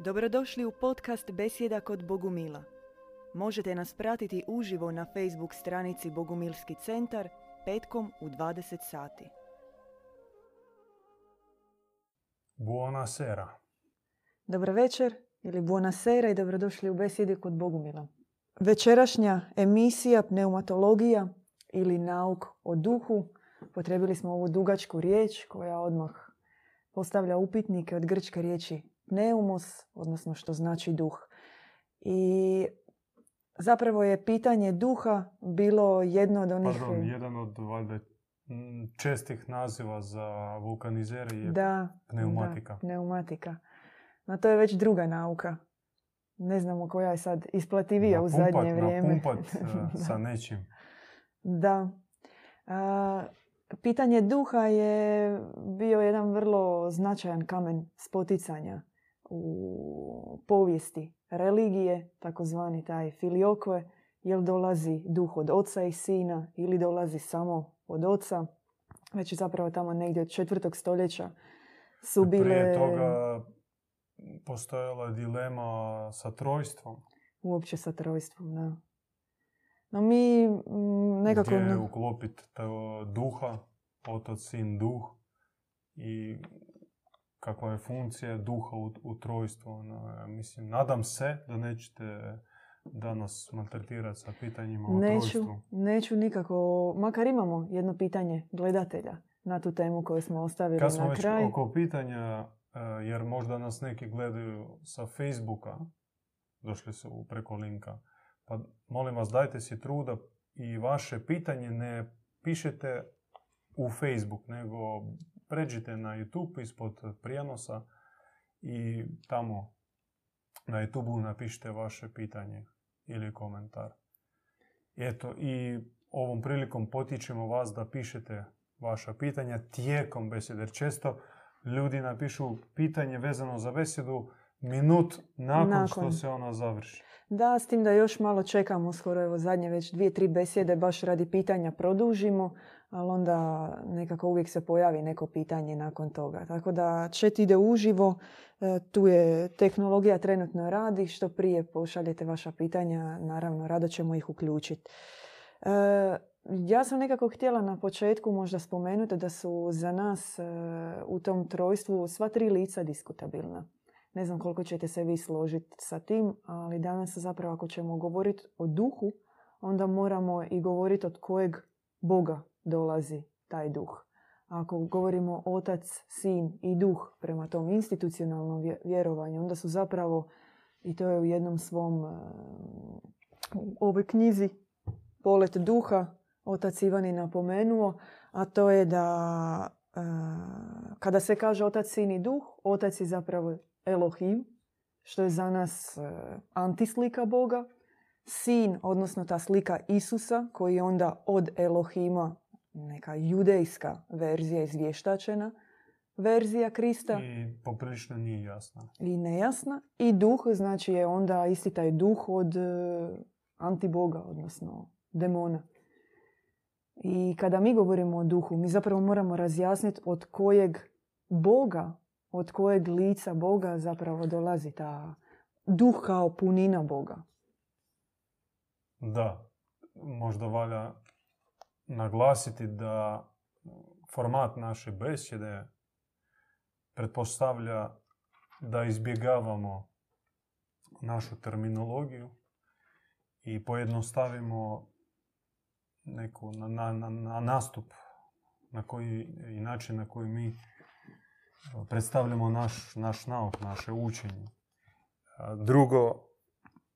Dobrodošli u podcast Besjeda kod Bogumila. Možete nas pratiti uživo na Facebook stranici Bogumilski centar petkom u 20 sati. Buonasera. Dobro večer ili buonasera i dobrodošli u Besjedi kod Bogumila. Večerašnja emisija pneumatologija ili nauk o duhu. Potrebili smo ovu dugačku riječ koja odmah postavlja upitnike od grčke riječi pneumos, odnosno što znači duh. I zapravo je pitanje duha bilo jedno od onih... Pardon, jedan od valjda čestih naziva za vulkanizere je da, pneumatika. Da, pneumatika. No to je već druga nauka. Ne znamo koja je sad isplativija u Napumpat- zadnje vrijeme. napumpat, e, sa nečim. Da. A, pitanje duha je bio jedan vrlo značajan kamen spoticanja u povijesti religije, takozvani taj filiokve, jel dolazi duh od oca i sina ili dolazi samo od oca. Već zapravo tamo negdje od četvrtog stoljeća su bile... Prije toga postojala je dilema sa trojstvom. Uopće sa trojstvom, da. No mi mm, nekako... Gdje uklopiti duha, otac, sin, duh i kakva je funkcija duha u, u trojstvu. Ono, mislim, nadam se da nećete danas maltretirati sa pitanjima o Neću, trojstvu. neću nikako, makar imamo jedno pitanje gledatelja na tu temu koju smo ostavili Kad smo na već kraj. oko pitanja, e, jer možda nas neki gledaju sa Facebooka, došli su preko linka, pa molim vas dajte si truda i vaše pitanje ne pišete u Facebook, nego pređite na YouTube ispod prijenosa i tamo na YouTube napišite vaše pitanje ili komentar. Eto, i ovom prilikom potičemo vas da pišete vaša pitanja tijekom besjede. Jer često ljudi napišu pitanje vezano za besjedu minut nakon, Nakon. što se ona završi. Da, s tim da još malo čekamo, skoro evo zadnje već dvije, tri besjede baš radi pitanja produžimo, ali onda nekako uvijek se pojavi neko pitanje nakon toga. Tako da chat ide uživo, e, tu je tehnologija trenutno radi, što prije pošaljete vaša pitanja, naravno rado ćemo ih uključiti. E, ja sam nekako htjela na početku možda spomenuti da su za nas e, u tom trojstvu sva tri lica diskutabilna. Ne znam koliko ćete se vi složiti sa tim, ali danas zapravo ako ćemo govoriti o duhu, onda moramo i govoriti od kojeg Boga dolazi taj duh. Ako govorimo otac, sin i duh prema tom institucionalnom vje- vjerovanju, onda su zapravo, i to je u jednom svom, e, u ovoj knjizi Polet duha, otac Ivan je napomenuo, a to je da e, kada se kaže otac, sin i duh, otac je zapravo Elohim, što je za nas e, antislika Boga. Sin, odnosno ta slika Isusa, koji je onda od Elohima neka judejska verzija izvještačena, verzija Krista I poprilično nije jasno. i nejasna. I duh, znači je onda isti taj duh od e, antiboga, odnosno demona. I kada mi govorimo o duhu, mi zapravo moramo razjasniti od kojeg Boga, od kojeg lica Boga zapravo dolazi ta duh kao punina Boga. Da, možda valja naglasiti da format naše besjede pretpostavlja da izbjegavamo našu terminologiju i pojednostavimo neku na, na, na, na nastup na koji i način na koji mi predstavljamo naš, naš nauk, naše učenje. Drugo,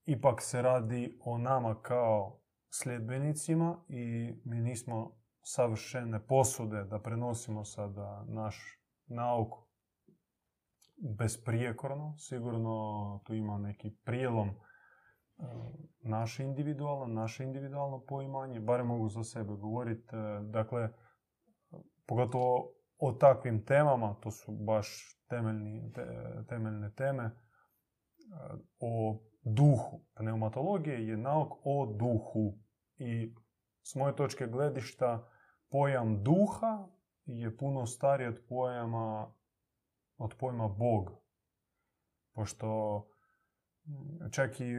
ipak se radi o nama kao sljedbenicima i mi nismo savršene posude da prenosimo sada naš nauk besprijekorno. Sigurno tu ima neki prijelom e, naš individualno, naše individualno poimanje, barem mogu za sebe govoriti. e, Dakle, pogotovo o takvim temama, to su baš temeljni, te- temeljne teme, e, o duhu. Pneumatologija je nauk o duhu. I s moje točke gledišta pojam duha je puno stariji od pojama od pojma Bog. Pošto mm, čak i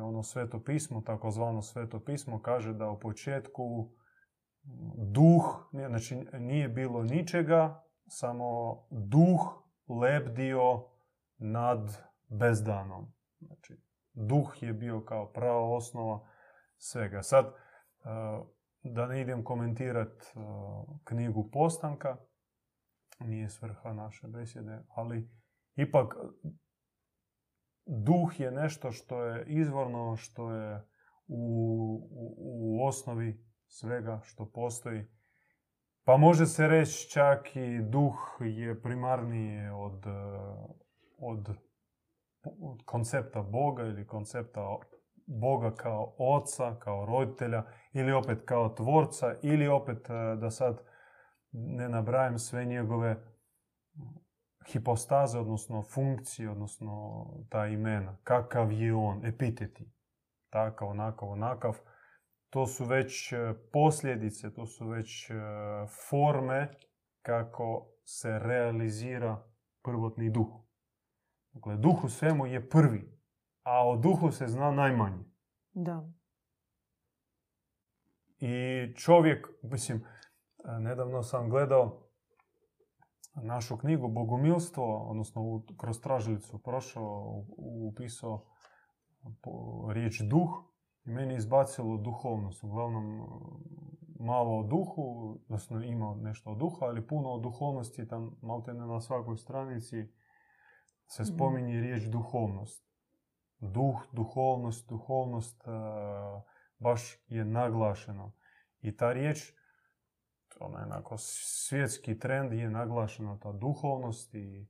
ono sveto pismo, takozvano sveto pismo, kaže da u početku mm, duh, znači nije bilo ničega, samo duh lebdio nad bezdanom. Znači, duh je bio kao prava osnova svega. Sad, e, da ne idem komentirati e, knjigu Postanka, nije svrha naše besjede, ali ipak duh je nešto što je izvorno, što je u, u, osnovi svega što postoji. Pa može se reći čak i duh je primarniji od, od, od koncepta Boga ili koncepta Boga kao oca, kao roditelja ili opet kao tvorca ili opet e, da sad ne nabrajam sve njegove hipostaze, odnosno funkcije, odnosno ta imena. Kakav je on, epiteti. Takav, onakav, onakav. To su već e, posljedice, to su već e, forme kako se realizira prvotni duh. Dakle, duh u svemu je prvi, a o duhu se zna najmanje. Da. I čovjek, mislim, nedavno sam gledao našu knjigu Bogomilstvo, odnosno kroz tražilicu prošao, upisao riječ duh i meni izbacilo duhovnost. Uglavnom malo o duhu, odnosno ima nešto o duhu, ali puno o duhovnosti, tam malte ne na svakoj stranici se mhm. spominje riječ duhovnost. Duh, duhovnost, duhovnost baš je naglašeno. I ta riječ ono, onako, svjetski trend je naglašena ta duhovnost i,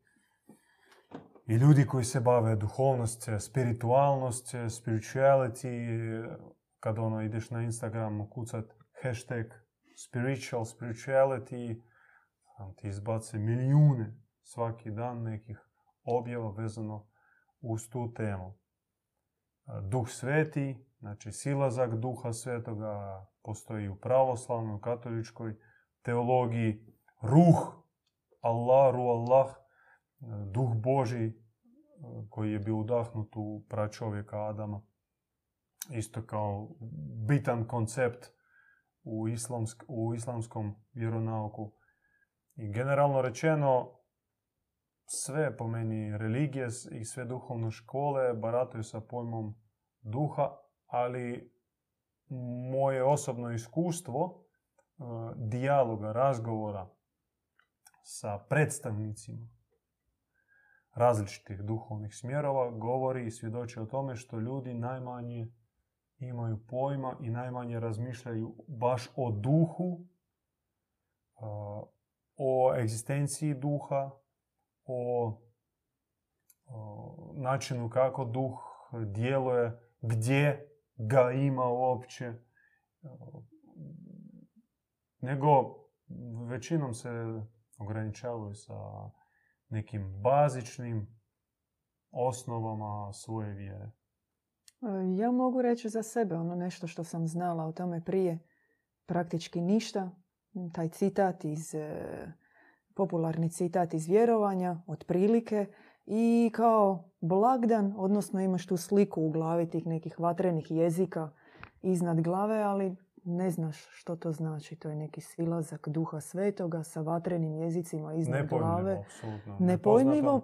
i ljudi koji se bave duhovnost, spiritualnost, spirituality, kad ono ideš na Instagramu kucat hashtag spiritual, spirituality, ti izbace milijune svaki dan nekih objava vezano uz tu temu. Duh sveti, znači silazak duha svetoga, postoji u pravoslavnoj, katoličkoj teologiji ruh, Allah, ru Allah, duh Boži koji je bio udahnut u pračovjeka Adama. Isto kao bitan koncept u, islamsk, u islamskom vjeronauku. I generalno rečeno, sve po meni religije i sve duhovne škole barataju sa pojmom duha, ali moje osobno iskustvo dijaloga, razgovora sa predstavnicima različitih duhovnih smjerova govori i svjedoči o tome što ljudi najmanje imaju pojma i najmanje razmišljaju baš o duhu, o egzistenciji duha, o načinu kako duh djeluje, gdje ga ima uopće, nego većinom se ograničavaju sa nekim bazičnim osnovama svoje vjere. E, ja mogu reći za sebe ono nešto što sam znala o tome prije. Praktički ništa. Taj citat iz, e, popularni citat iz vjerovanja, otprilike. I kao blagdan, odnosno imaš tu sliku u glavi tih nekih vatrenih jezika iznad glave, ali ne znaš što to znači. To je neki silazak duha svetoga sa vatrenim jezicima iznad glave. Nepojmljivo.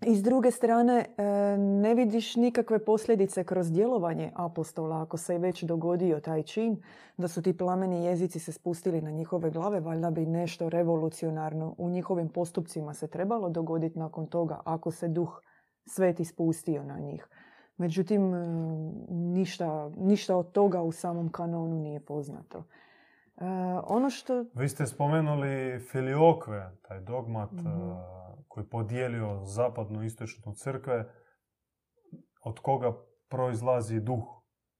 I s druge strane, e, ne vidiš nikakve posljedice kroz djelovanje apostola, ako se je već dogodio taj čin, da su ti plameni jezici se spustili na njihove glave, valjda bi nešto revolucionarno u njihovim postupcima se trebalo dogoditi nakon toga, ako se duh sveti spustio na njih. Međutim, e, ništa, ništa od toga u samom kanonu nije poznato. E, ono što... Vi ste spomenuli filiokve, taj dogmat mm koji podijelio zapadnu istočnu crkve, od koga proizlazi duh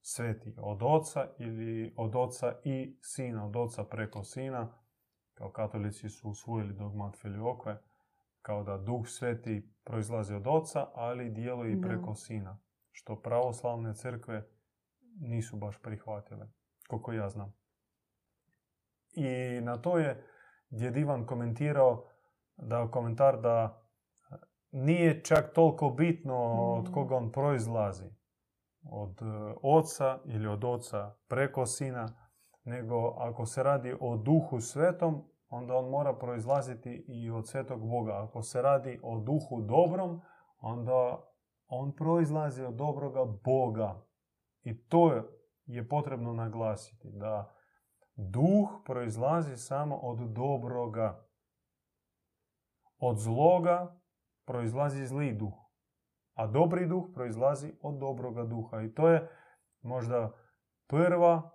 sveti, od oca ili od oca i sina, od oca preko sina. Kao katolici su usvojili dogmat filiokve, kao da duh sveti proizlazi od oca, ali djeluje i preko sina što pravoslavne crkve nisu baš prihvatile, koliko ja znam. I na to je djed Ivan komentirao, dao komentar da nije čak toliko bitno od Mm. koga on proizlazi. Od e, oca ili od oca preko sina, nego ako se radi o duhu svetom, onda on mora proizlaziti i od svetog Boga. Ako se radi o duhu dobrom, onda on proizlazi od dobroga Boga. I to je potrebno naglasiti, da duh proizlazi samo od dobroga. Od zloga proizlazi zli duh, a dobri duh proizlazi od dobroga duha. I to je možda prva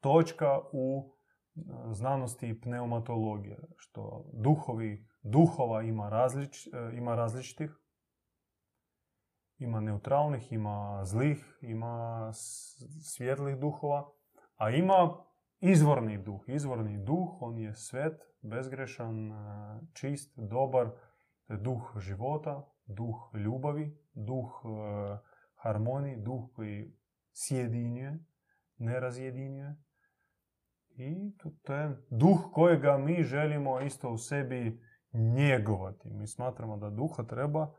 točka u e, znanosti pneumatologije, što duhovi, duhova ima, različ, e, ima različitih, ima neutralnih, ima zlih, ima svjetlih duhova, a ima izvorni duh. Izvorni duh, on je svet, bezgrešan, e, čist, dobar, duh života, duh ljubavi, duh e, harmonije, duh koji sjedinjuje, ne razjedinjuje. I to, je duh kojega mi želimo isto u sebi njegovati. Mi smatramo da duha treba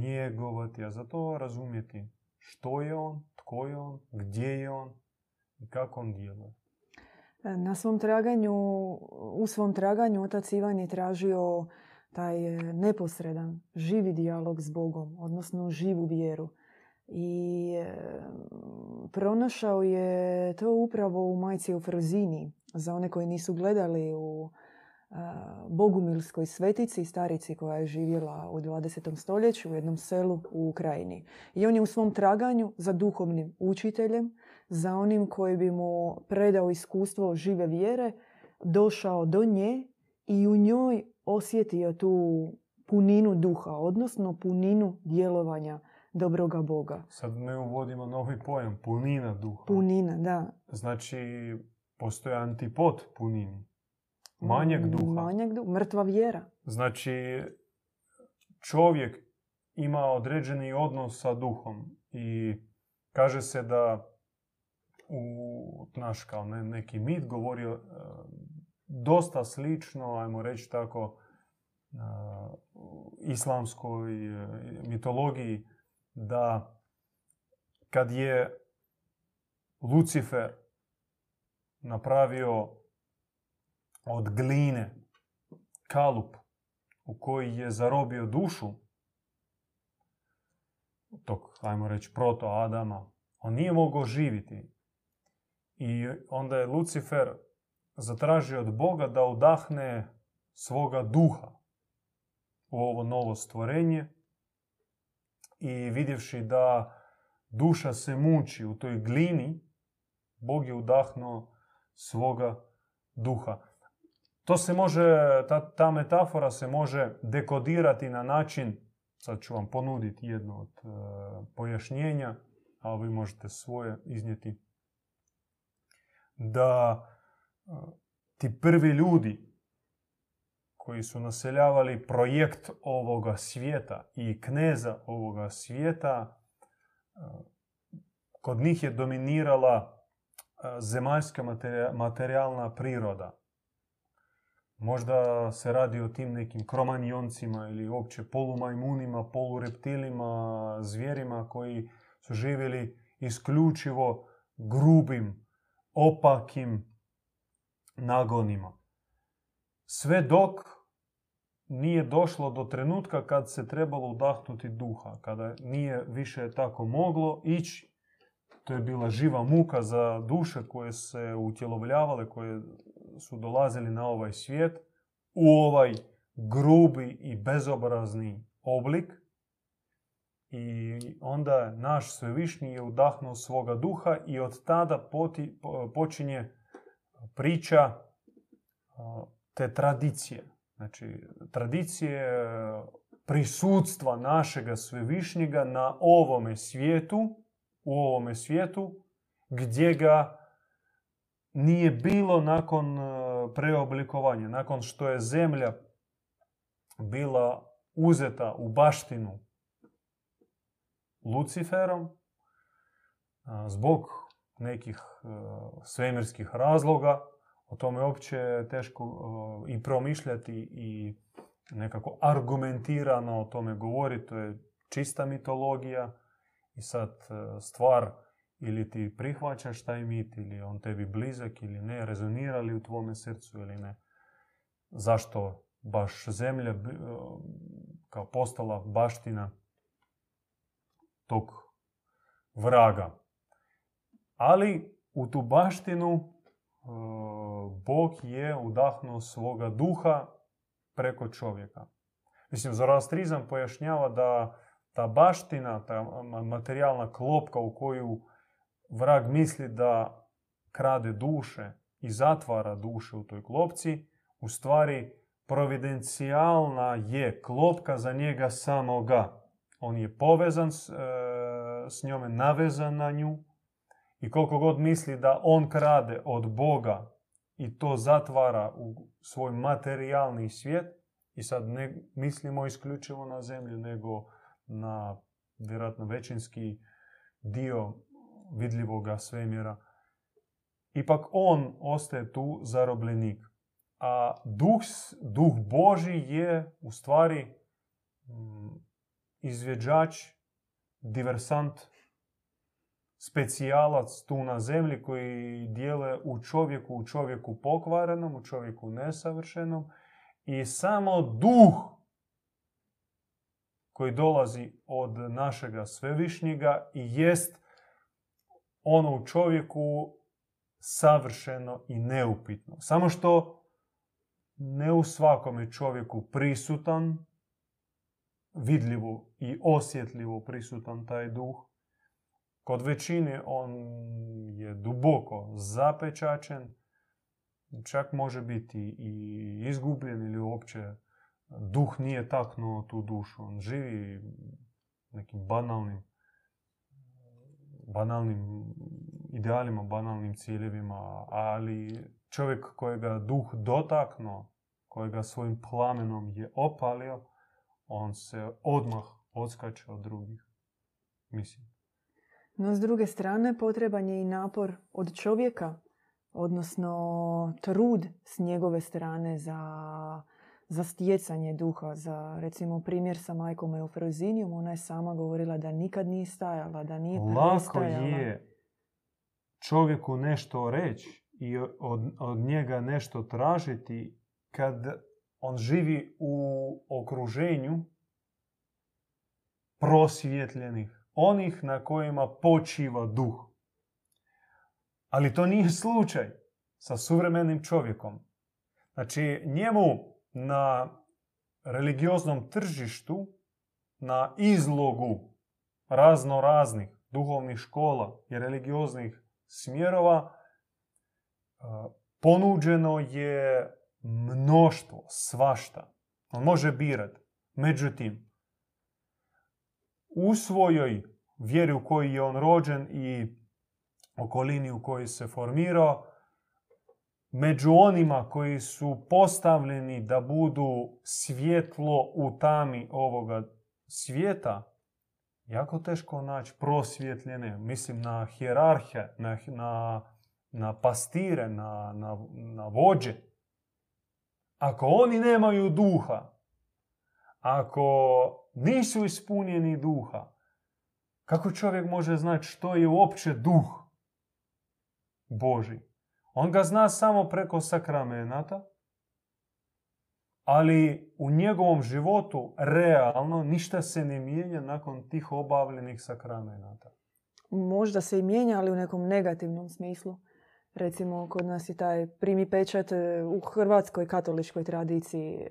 njegovati, a za to razumjeti što je on, tko je on, gdje je on kako on djeluje. Na svom traganju, u svom traganju otac Ivan je tražio taj e, neposredan, živi dijalog s Bogom, odnosno živu vjeru. I e, pronašao je to upravo u majci u Frozini. Za one koji nisu gledali u Bogumilskoj svetici, starici koja je živjela u 20. stoljeću u jednom selu u Ukrajini. I on je u svom traganju za duhovnim učiteljem, za onim koji bi mu predao iskustvo žive vjere, došao do nje i u njoj osjetio tu puninu duha, odnosno puninu djelovanja dobroga Boga. Sad mi uvodimo novi pojam, punina duha. Punina, da. Znači, postoji antipod punini. Manjak duha. Manjak duha, mrtva vjera. Znači, čovjek ima određeni odnos sa duhom i kaže se da u naš kao ne- neki mit govorio e, dosta slično, ajmo reći tako, e, islamskoj e, mitologiji, da kad je Lucifer napravio od gline kalup u koji je zarobio dušu tog, ajmo reći, proto Adama, on nije mogao živjeti. I onda je Lucifer zatražio od Boga da udahne svoga duha u ovo novo stvorenje i vidjevši da duša se muči u toj glini, Bog je udahnuo svoga duha. To se može, ta, ta metafora se može dekodirati na način, sad ću vam ponuditi jedno od e, pojašnjenja, a vi možete svoje iznijeti, da e, ti prvi ljudi koji su naseljavali projekt ovoga svijeta i kneza ovoga svijeta, e, kod njih je dominirala e, zemaljska materijalna priroda. Možda se radi o tim nekim kromanjoncima ili uopće polumajmunima, polureptilima, zvijerima koji su živjeli isključivo grubim, opakim nagonima. Sve dok nije došlo do trenutka kad se trebalo udahnuti duha, kada nije više tako moglo ići. To je bila živa muka za duše koje se utjelovljavale, koje su dolazili na ovaj svijet u ovaj grubi i bezobrazni oblik. I onda naš svevišnji je udahnuo svoga duha i od tada poti, po- počinje priča te tradicije. Znači, tradicije e, prisutstva našega svevišnjega na ovome svijetu, u ovome svijetu, gdje ga nije bilo nakon e, preoblikovanja, nakon što je zemlja bila uzeta u baštinu Luciferom, zbog nekih e, svemirskih razloga, o tome je uopće teško e, i promišljati i nekako argumentirano o tome govori, to je čista mitologija i sad e, stvar ili ti prihvaćaš taj mit ili on tebi blizak ili ne, rezonira li u tvome srcu ili ne. Zašto baš zemlja kao postala baština tog vraga. Ali u tu baštinu e, Bog je udahnuo svoga duha preko čovjeka. Mislim, Zoroastrizam pojašnjava da ta baština, ta materijalna klopka u koju vrag misli da krade duše i zatvara duše u toj klopci, u stvari providencijalna je klopka za njega samoga. On je povezan s, e, s njome, navezan na nju i koliko god misli da on krade od Boga i to zatvara u svoj materijalni svijet, i sad ne mislimo isključivo na zemlju, nego na vjerojatno većinski dio vidljivoga svemira. Ipak on ostaje tu zarobljenik. A duh, duh Boži je u stvari mm, izvjeđač, diversant, specijalac tu na zemlji koji dijele u čovjeku, u čovjeku pokvarenom, u čovjeku nesavršenom i samo duh koji dolazi od našega svevišnjega i jest ono u čovjeku savršeno i neupitno. Samo što ne u svakome čovjeku prisutan, vidljivo i osjetljivo prisutan taj duh. Kod većine on je duboko zapečačen, čak može biti i izgubljen ili uopće duh nije taknuo tu dušu. On živi nekim banalnim, banalnim idealima, banalnim ciljevima, ali čovjek kojega duh dotaknuo, kojega svojim plamenom je opalio, on se odmah odskače od drugih. Mislim. No, s druge strane, potreban je i napor od čovjeka, odnosno trud s njegove strane za za stjecanje duha, za recimo primjer sa majkom Eufrozinijom, ona je sama govorila da nikad nije stajala, da nije Lako je čovjeku nešto reći i od, od njega nešto tražiti kad on živi u okruženju prosvjetljenih, onih na kojima počiva duh. Ali to nije slučaj sa suvremenim čovjekom. Znači, njemu na religioznom tržištu, na izlogu razno raznih duhovnih škola i religioznih smjerova, ponuđeno je mnoštvo, svašta. On može birati. Međutim, u svojoj vjeri u kojoj je on rođen i okolini u kojoj se formirao, među onima koji su postavljeni da budu svjetlo u tami ovoga svijeta, jako teško naći prosvjetljene, mislim na hjerarhije, na, na, na pastire, na, na vođe. Ako oni nemaju duha, ako nisu ispunjeni duha, kako čovjek može znati što je uopće duh Boži? On ga zna samo preko sakramenata, ali u njegovom životu realno ništa se ne mijenja nakon tih obavljenih sakramenata. Možda se i mijenja, ali u nekom negativnom smislu. Recimo, kod nas je taj primi pečat e, u hrvatskoj katoličkoj tradiciji e,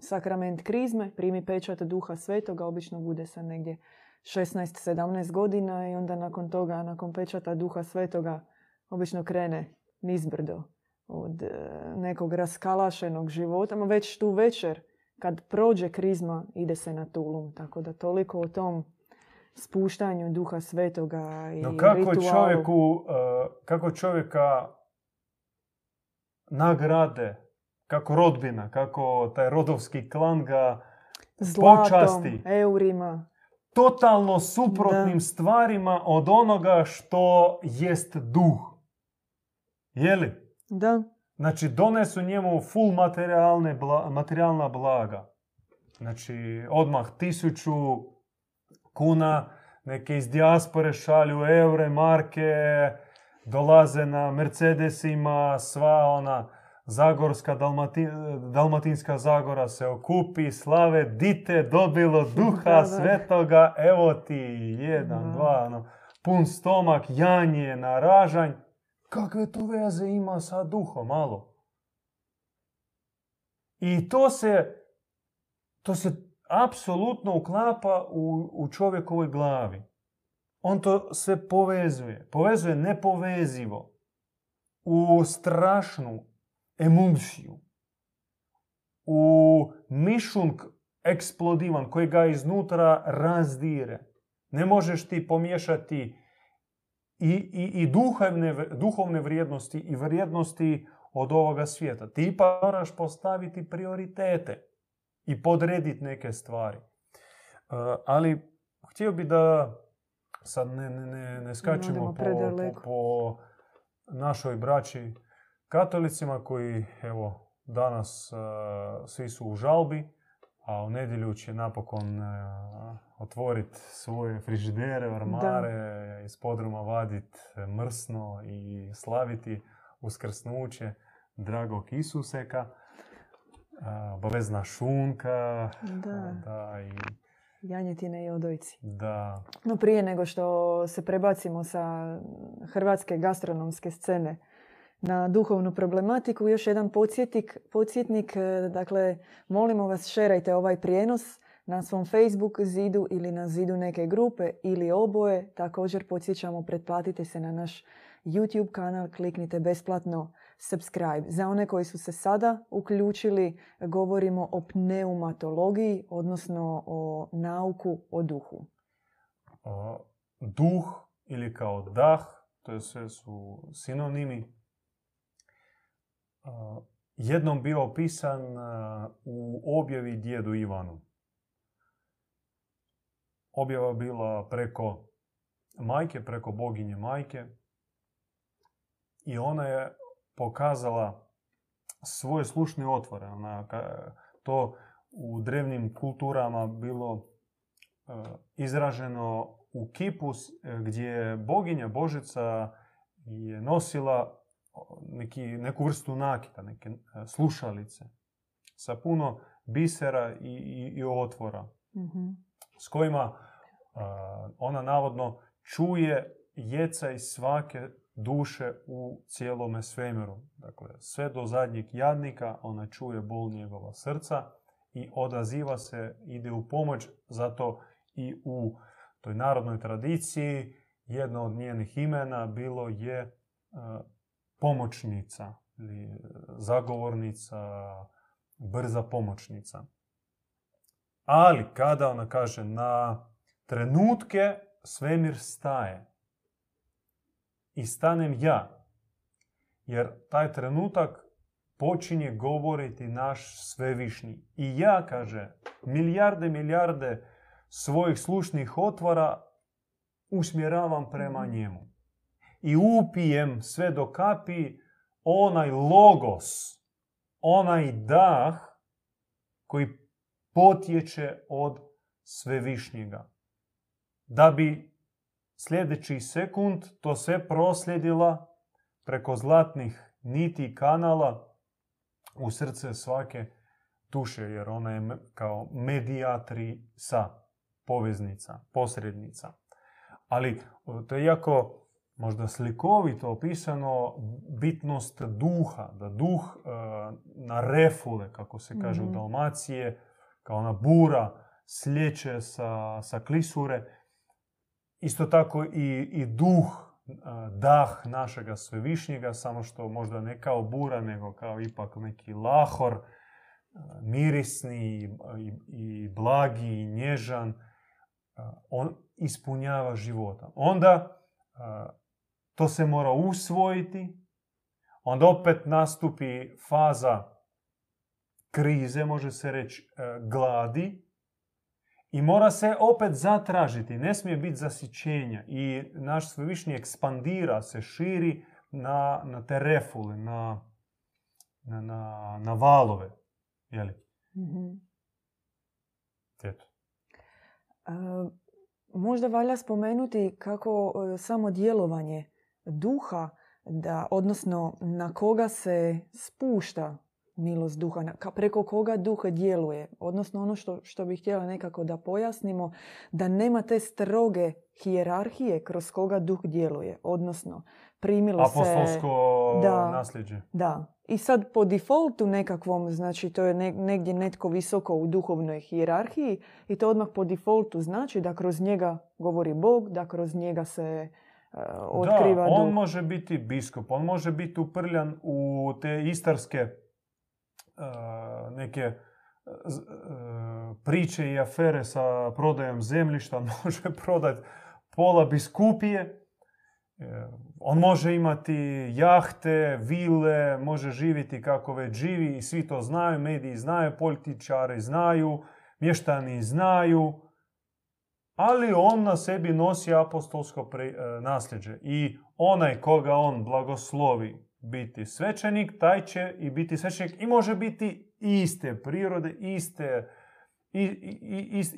sakrament krizme, primi pečat duha svetoga, obično bude sa negdje 16-17 godina i onda nakon toga, nakon pečata duha svetoga, obično krene nizbrdo od e, nekog raskalašenog života, ma već tu večer kad prođe krizma ide se na tulum. Tako da toliko o tom spuštanju duha svetoga i no kako Čovjeku, e, kako čovjeka nagrade, kako rodbina, kako taj rodovski klan ga Zlatom, počasti. eurima. Totalno suprotnim stvarima od onoga što jest duh. Je li? Da. Znači, donesu njemu full materijalne materijalna blaga. Znači, odmah tisuću kuna, neke iz dijaspore šalju eure, marke, dolaze na Mercedesima, sva ona Zagorska, Dalmatinska Zagora se okupi, slave, dite dobilo duha svetoga, evo ti jedan, dva, ono, pun stomak, janje, naražanj. Kakve to veze ima sa duhom, malo? I to se, to se apsolutno uklapa u, u čovjekovoj glavi. On to sve povezuje. Povezuje nepovezivo. U strašnu emulsiju. U mišunk eksplodivan koji ga iznutra razdire. Ne možeš ti pomiješati i, i, i duhovne, duhovne vrijednosti i vrijednosti od ovoga svijeta. Ti pa moraš postaviti prioritete i podrediti neke stvari. Uh, ali htio bi da sad ne, ne, ne skačemo po, po, po našoj braći katolicima koji evo danas uh, svi su u žalbi, a u nedjelju će napokon uh, otvoriti svoje frižidere, armare, iz podruma vaditi mrsno i slaviti uskrsnuće dragog Isuseka, obavezna šunka. Da. da i... Janjetine i odojci. Da. No prije nego što se prebacimo sa hrvatske gastronomske scene na duhovnu problematiku, još jedan podsjetnik. podsjetnik dakle, molimo vas, šerajte ovaj prijenos na svom Facebook zidu ili na zidu neke grupe ili oboje. Također podsjećamo, pretplatite se na naš YouTube kanal, kliknite besplatno subscribe. Za one koji su se sada uključili, govorimo o pneumatologiji, odnosno o nauku o duhu. Duh ili kao dah, to sve su sinonimi. Jednom bio opisan u objavi djedu Ivanu. Objava bila preko majke, preko boginje majke. I ona je pokazala svoje slušne otvore. Ona, to u drevnim kulturama bilo e, izraženo u kipus e, gdje je boginja Božica je nosila neki, neku vrstu nakita, neke e, slušalice sa puno bisera i, i, i otvora mm s kojima ona navodno čuje jeca iz svake duše u cijelome svemiru. Dakle, sve do zadnjeg jadnika ona čuje bol njegova srca i odaziva se, ide u pomoć, zato i u toj narodnoj tradiciji jedno od njenih imena bilo je e, pomoćnica ili zagovornica, brza pomoćnica. Ali kada ona kaže na trenutke svemir staje, i stanem ja. Jer taj trenutak počinje govoriti naš svevišnji. I ja, kaže, milijarde, milijarde svojih slušnih otvora usmjeravam prema mhm. njemu. I upijem sve do kapi onaj logos, onaj dah koji potječe od svevišnjega. Da bi sljedeći sekund to sve proslijedila preko zlatnih niti kanala u srce svake duše, jer ona je kao medijatrica, poveznica, posrednica. Ali to je jako možda slikovito opisano bitnost duha, da duh e, na refule, kako se kaže u mhm. Dalmacije, kao ona bura slječe sa, sa klisure, Isto tako i, i duh, dah našega svevišnjega, samo što možda ne kao bura, nego kao ipak neki lahor, mirisni i, i blagi i nježan, on ispunjava života. Onda to se mora usvojiti, onda opet nastupi faza krize, može se reći gladi, i mora se opet zatražiti, ne smije biti zasićenja. I naš svevišnji ekspandira, se širi na, na te refule, na, na, na, na valove. Jeli? mm Eto. E, možda valja spomenuti kako e, samo djelovanje duha, da, odnosno na koga se spušta milost duha, preko koga duh djeluje. Odnosno ono što, što bih htjela nekako da pojasnimo, da nema te stroge hijerarhije kroz koga duh djeluje. Odnosno, primilo Apostolsko se... Da, nasljeđe. Da. I sad po defaultu nekakvom, znači to je negdje netko visoko u duhovnoj hijerarhiji i to odmah po defaultu znači da kroz njega govori Bog, da kroz njega se uh, otkriva da, on može biti biskup, on može biti uprljan u te istarske neke priče i afere sa prodajom zemljišta, može prodati pola biskupije, e, on može imati jahte, vile, može živjeti kako već živi i svi to znaju, mediji znaju, političari znaju, mještani znaju, ali on na sebi nosi apostolsko e, nasljeđe i onaj koga on blagoslovi biti svećenik, taj će i biti svećenik i može biti iste prirode, iste,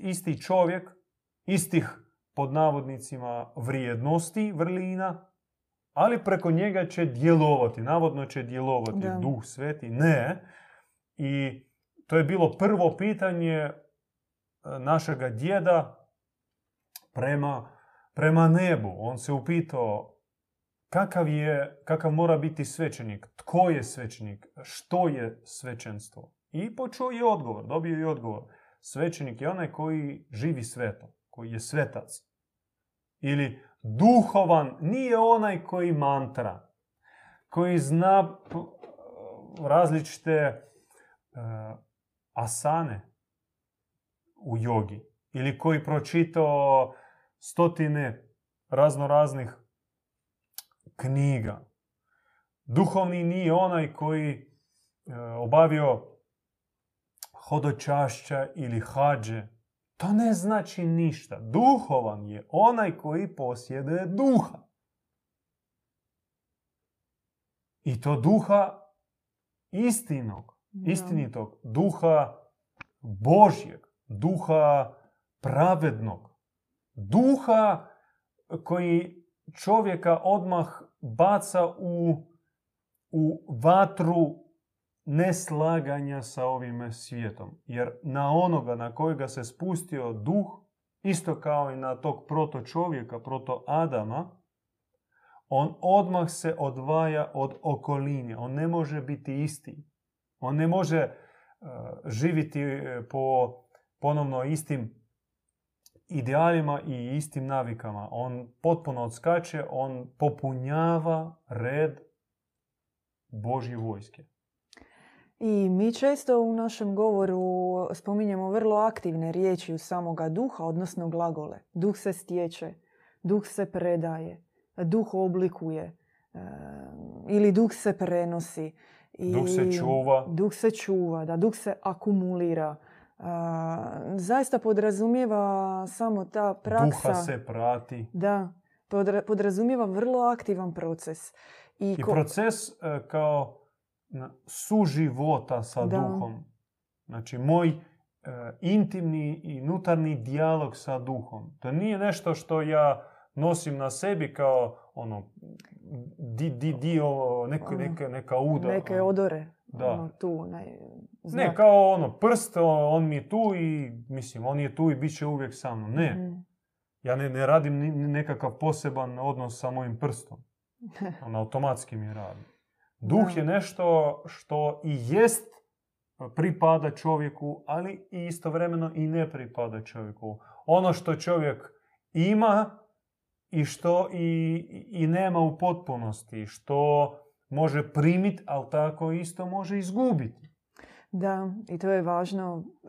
isti čovjek, istih pod navodnicima vrijednosti, vrlina, ali preko njega će djelovati, navodno će djelovati duh sveti. Ne. I to je bilo prvo pitanje e, našega djeda prema, prema nebu. On se upitao kakav, je, kakav mora biti svećenik, tko je svećenik, što je svećenstvo. I počuo je odgovor, dobio je odgovor. Svećenik je onaj koji živi sveto, koji je svetac. Ili duhovan nije onaj koji mantra, koji zna različite uh, asane u jogi ili koji pročitao stotine razno raznih knjiga. Duhovni nije onaj koji e, obavio hodočašća ili hađe. To ne znači ništa. Duhovan je onaj koji posjeduje duha. I to duha istinog, istinitog, duha Božjeg, duha pravednog, duha koji čovjeka odmah baca u, u vatru neslaganja sa ovim svijetom. Jer na onoga na kojega se spustio duh, isto kao i na tog proto čovjeka, proto Adama, on odmah se odvaja od okoline. On ne može biti isti. On ne može uh, živjeti e, po ponovno istim idealima i istim navikama. On potpuno odskače, on popunjava red Božje vojske. I mi često u našem govoru spominjemo vrlo aktivne riječi u samoga duha, odnosno glagole. Duh se stječe, duh se predaje, duh oblikuje eh, ili duh se prenosi. I duh se čuva. Duh se čuva, da duh se akumulira zaista podrazumijeva samo ta praksa. Duha se prati. Da, podrazumijeva vrlo aktivan proces. I, I proces e, kao suživota sa duhom. Znači, moj e, intimni i nutarni dijalog sa duhom. To nije nešto što ja nosim na sebi kao ono, di, di, dio, neka, neka, neka uda. Neke odore. Da. Ono, tu, ne, ne, kao ono, prst, on mi je tu i, mislim, on je tu i bit će uvijek sa mnom. Ne. mm Ja ne, ne radim nekakav poseban odnos sa mojim prstom. On automatski mi radi. Duh je nešto što i jest pripada čovjeku, ali i istovremeno i ne pripada čovjeku. Ono što čovjek ima i što i, i nema u potpunosti, što može primiti, ali tako isto može izgubiti. Da, i to je važno. E,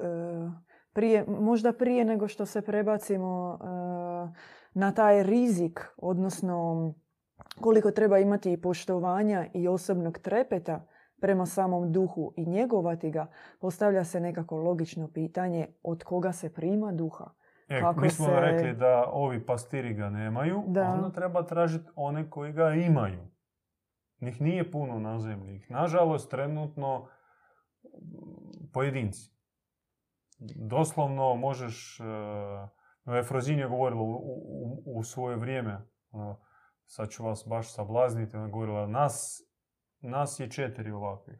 prije, možda prije nego što se prebacimo e, na taj rizik, odnosno koliko treba imati i poštovanja i osobnog trepeta prema samom duhu i njegovati ga, postavlja se nekako logično pitanje od koga se prima duha. E, Kako mi smo se... rekli da ovi pastiri ga nemaju, da. onda treba tražiti one koji ga imaju. Njih nije puno na zemlji. Nažalost, trenutno pojedinci. doslovno možeš, uh, Efrozin je govorila u, u, u svoje vrijeme, ono, sad ću vas baš sablazniti, ona je govorila, nas, nas je četiri ovakvih.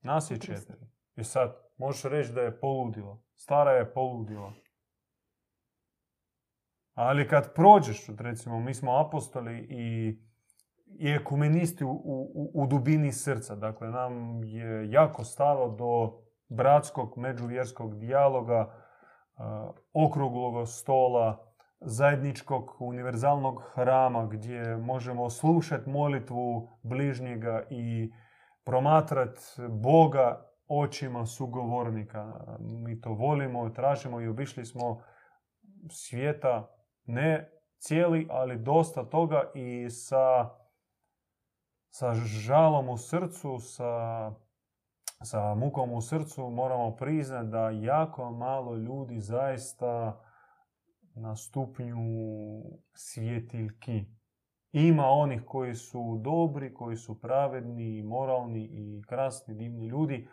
Nas je četiri. I sad, možeš reći da je poludila. Stara je poludila. Ali kad prođeš, recimo, mi smo apostoli i, i ekumenisti u, u, u dubini srca. Dakle, nam je jako stalo do bratskog međuvjerskog dijaloga, uh, okruglog stola, zajedničkog univerzalnog hrama gdje možemo slušati molitvu bližnjega i promatrati Boga očima sugovornika. Mi to volimo, tražimo i obišli smo svijeta ne cijeli, ali dosta toga i sa, sa žalom u srcu, sa, sa mukom u srcu moramo priznati da jako malo ljudi zaista na stupnju svjetiljki. Ima onih koji su dobri, koji su pravedni, moralni i krasni, divni ljudi,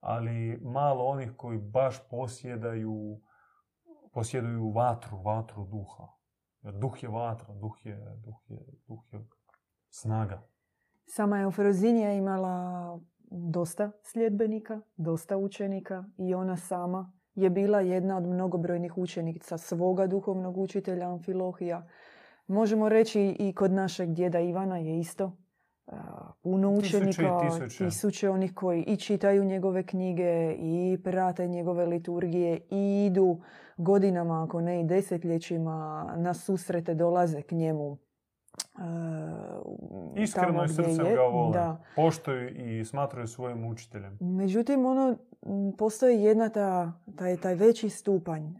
ali malo onih koji baš posjedaju posjeduju vatru, vatru duha. Jer duh je vatra, duh je, duh je, duh je snaga. Sama Eufrozinija imala dosta sljedbenika, dosta učenika i ona sama je bila jedna od mnogobrojnih učenica svoga duhovnog učitelja Amfilohija. Možemo reći i kod našeg djeda Ivana je isto puno učenika, tisuće, tisuće onih koji i čitaju njegove knjige i prate njegove liturgije i idu godinama, ako ne i desetljećima, na susrete dolaze k njemu. E, Iskreno i srcem ga vole. Da. Poštuju i smatraju svojim učiteljem. Međutim, ono, postoji jedna ta, taj, taj veći stupanj, e,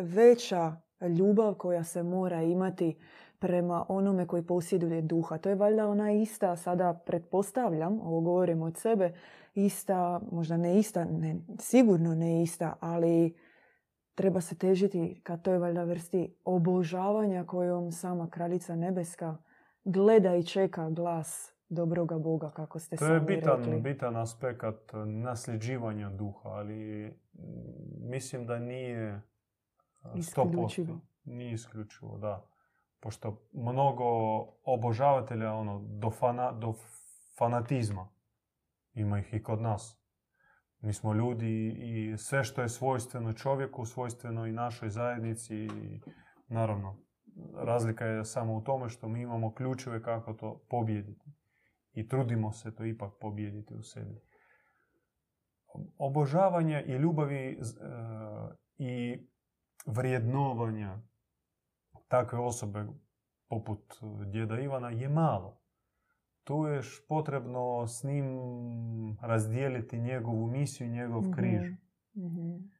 veća ljubav koja se mora imati prema onome koji posjeduje duha. To je valjda ona ista, sada pretpostavljam, ovo govorim od sebe, ista, možda ne ista, ne, sigurno ne ista, ali treba se težiti ka toj valjda vrsti obožavanja kojom sama kraljica nebeska gleda i čeka glas dobroga Boga, kako ste to sami To je bitan, rekli. bitan aspekt nasljeđivanja duha, ali mislim da nije 100%. Isključivo. Nije isključivo, da pošto mnogo obožavatelja ono, do, fana, do fanatizma ima ih i kod nas. Mi smo ljudi i sve što je svojstveno čovjeku, svojstveno i našoj zajednici. I, naravno, razlika je samo u tome što mi imamo ključeve kako to pobijediti. I trudimo se to ipak pobijediti u sebi. Obožavanje i ljubavi e, i vrijednovanja takve osobe poput e, djeda Ivana je malo. Tu je potrebno s njim razdijeliti njegovu misiju i njegov mm križ. mm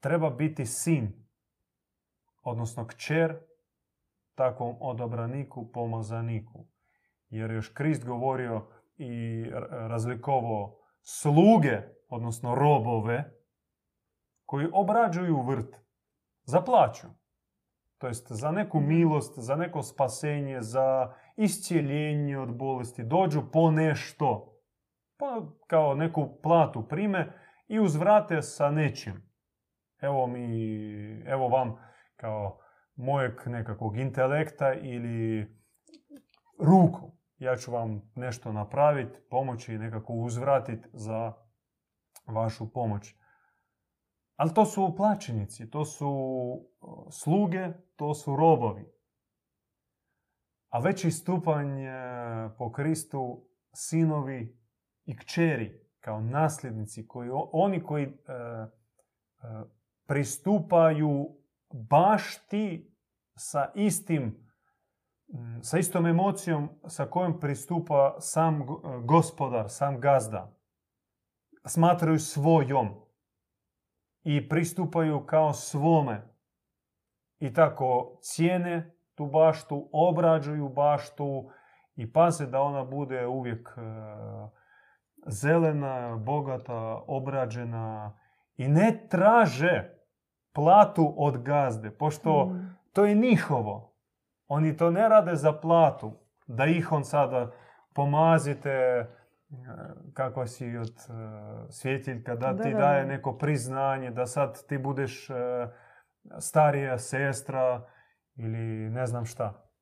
Treba biti sin, odnosno kćer takvom odobraniku, pomazaniku. Jer još Krist govorio i razlikovao sluge, odnosno robove, koji obrađuju vrt za plaću. To jest za neku mhm. milost, za neko spasenje, za iscijeljenje od bolesti. Dođu po nešto. Pa kao neku platu prime i uzvrate sa nečim. Evo mi, evo vam kao mojeg nekakvog intelekta ili ruku. Ja ću vam nešto napraviti, pomoći, nekako uzvratiti za vašu pomoć. Ali to su plaćenici, to su sluge, to su robovi. A veći stupanj po Kristu sinovi i kćeri kao nasljednici, koji, oni koji e, e, pristupaju baš ti sa istim sa istom emocijom sa kojom pristupa sam gospodar, sam gazda. Smatraju svojom i pristupaju kao svome. I tako cijene tu baštu, obrađuju baštu i paze da ona bude uvijek e, zelena, bogata, obrađena i ne traže platu od gazde, pošto mm. to je njihovo. Oni to ne rade za platu, da ih on sada pomazite, kakva si od e, svjetiljka, da, Da, ti da, daje da. neko priznanje, da sad ti budeš e, starija sestra ili ne znam šta.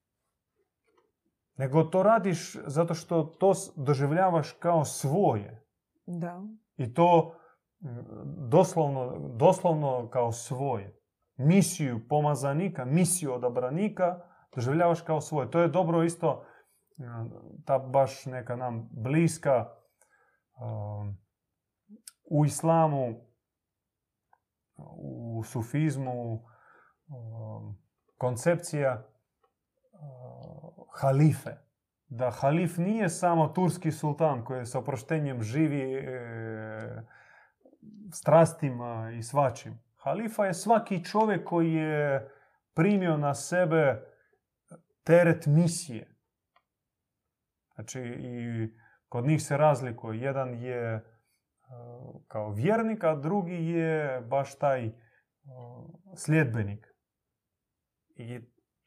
Nego to radiš zato što to doživljavaš kao svoje. Da. I to mm, doslovno, doslovno kao svoje. Misiju pomazanika, misiju odabranika doživljavaš kao svoje. To je dobro isto, mm, ta baš neka nam bliska um, u islamu, u sufizmu, um, koncepcija uh, halife. Da halif nije samo turski sultan koji sa oproštenjem živi e, strastima i svačim. Halifa je svaki čovjek koji je primio na sebe teret misije. Znači i kod njih se razlikuje. Jedan je e, kao vjernik, a drugi je baš taj e, sljedbenik. I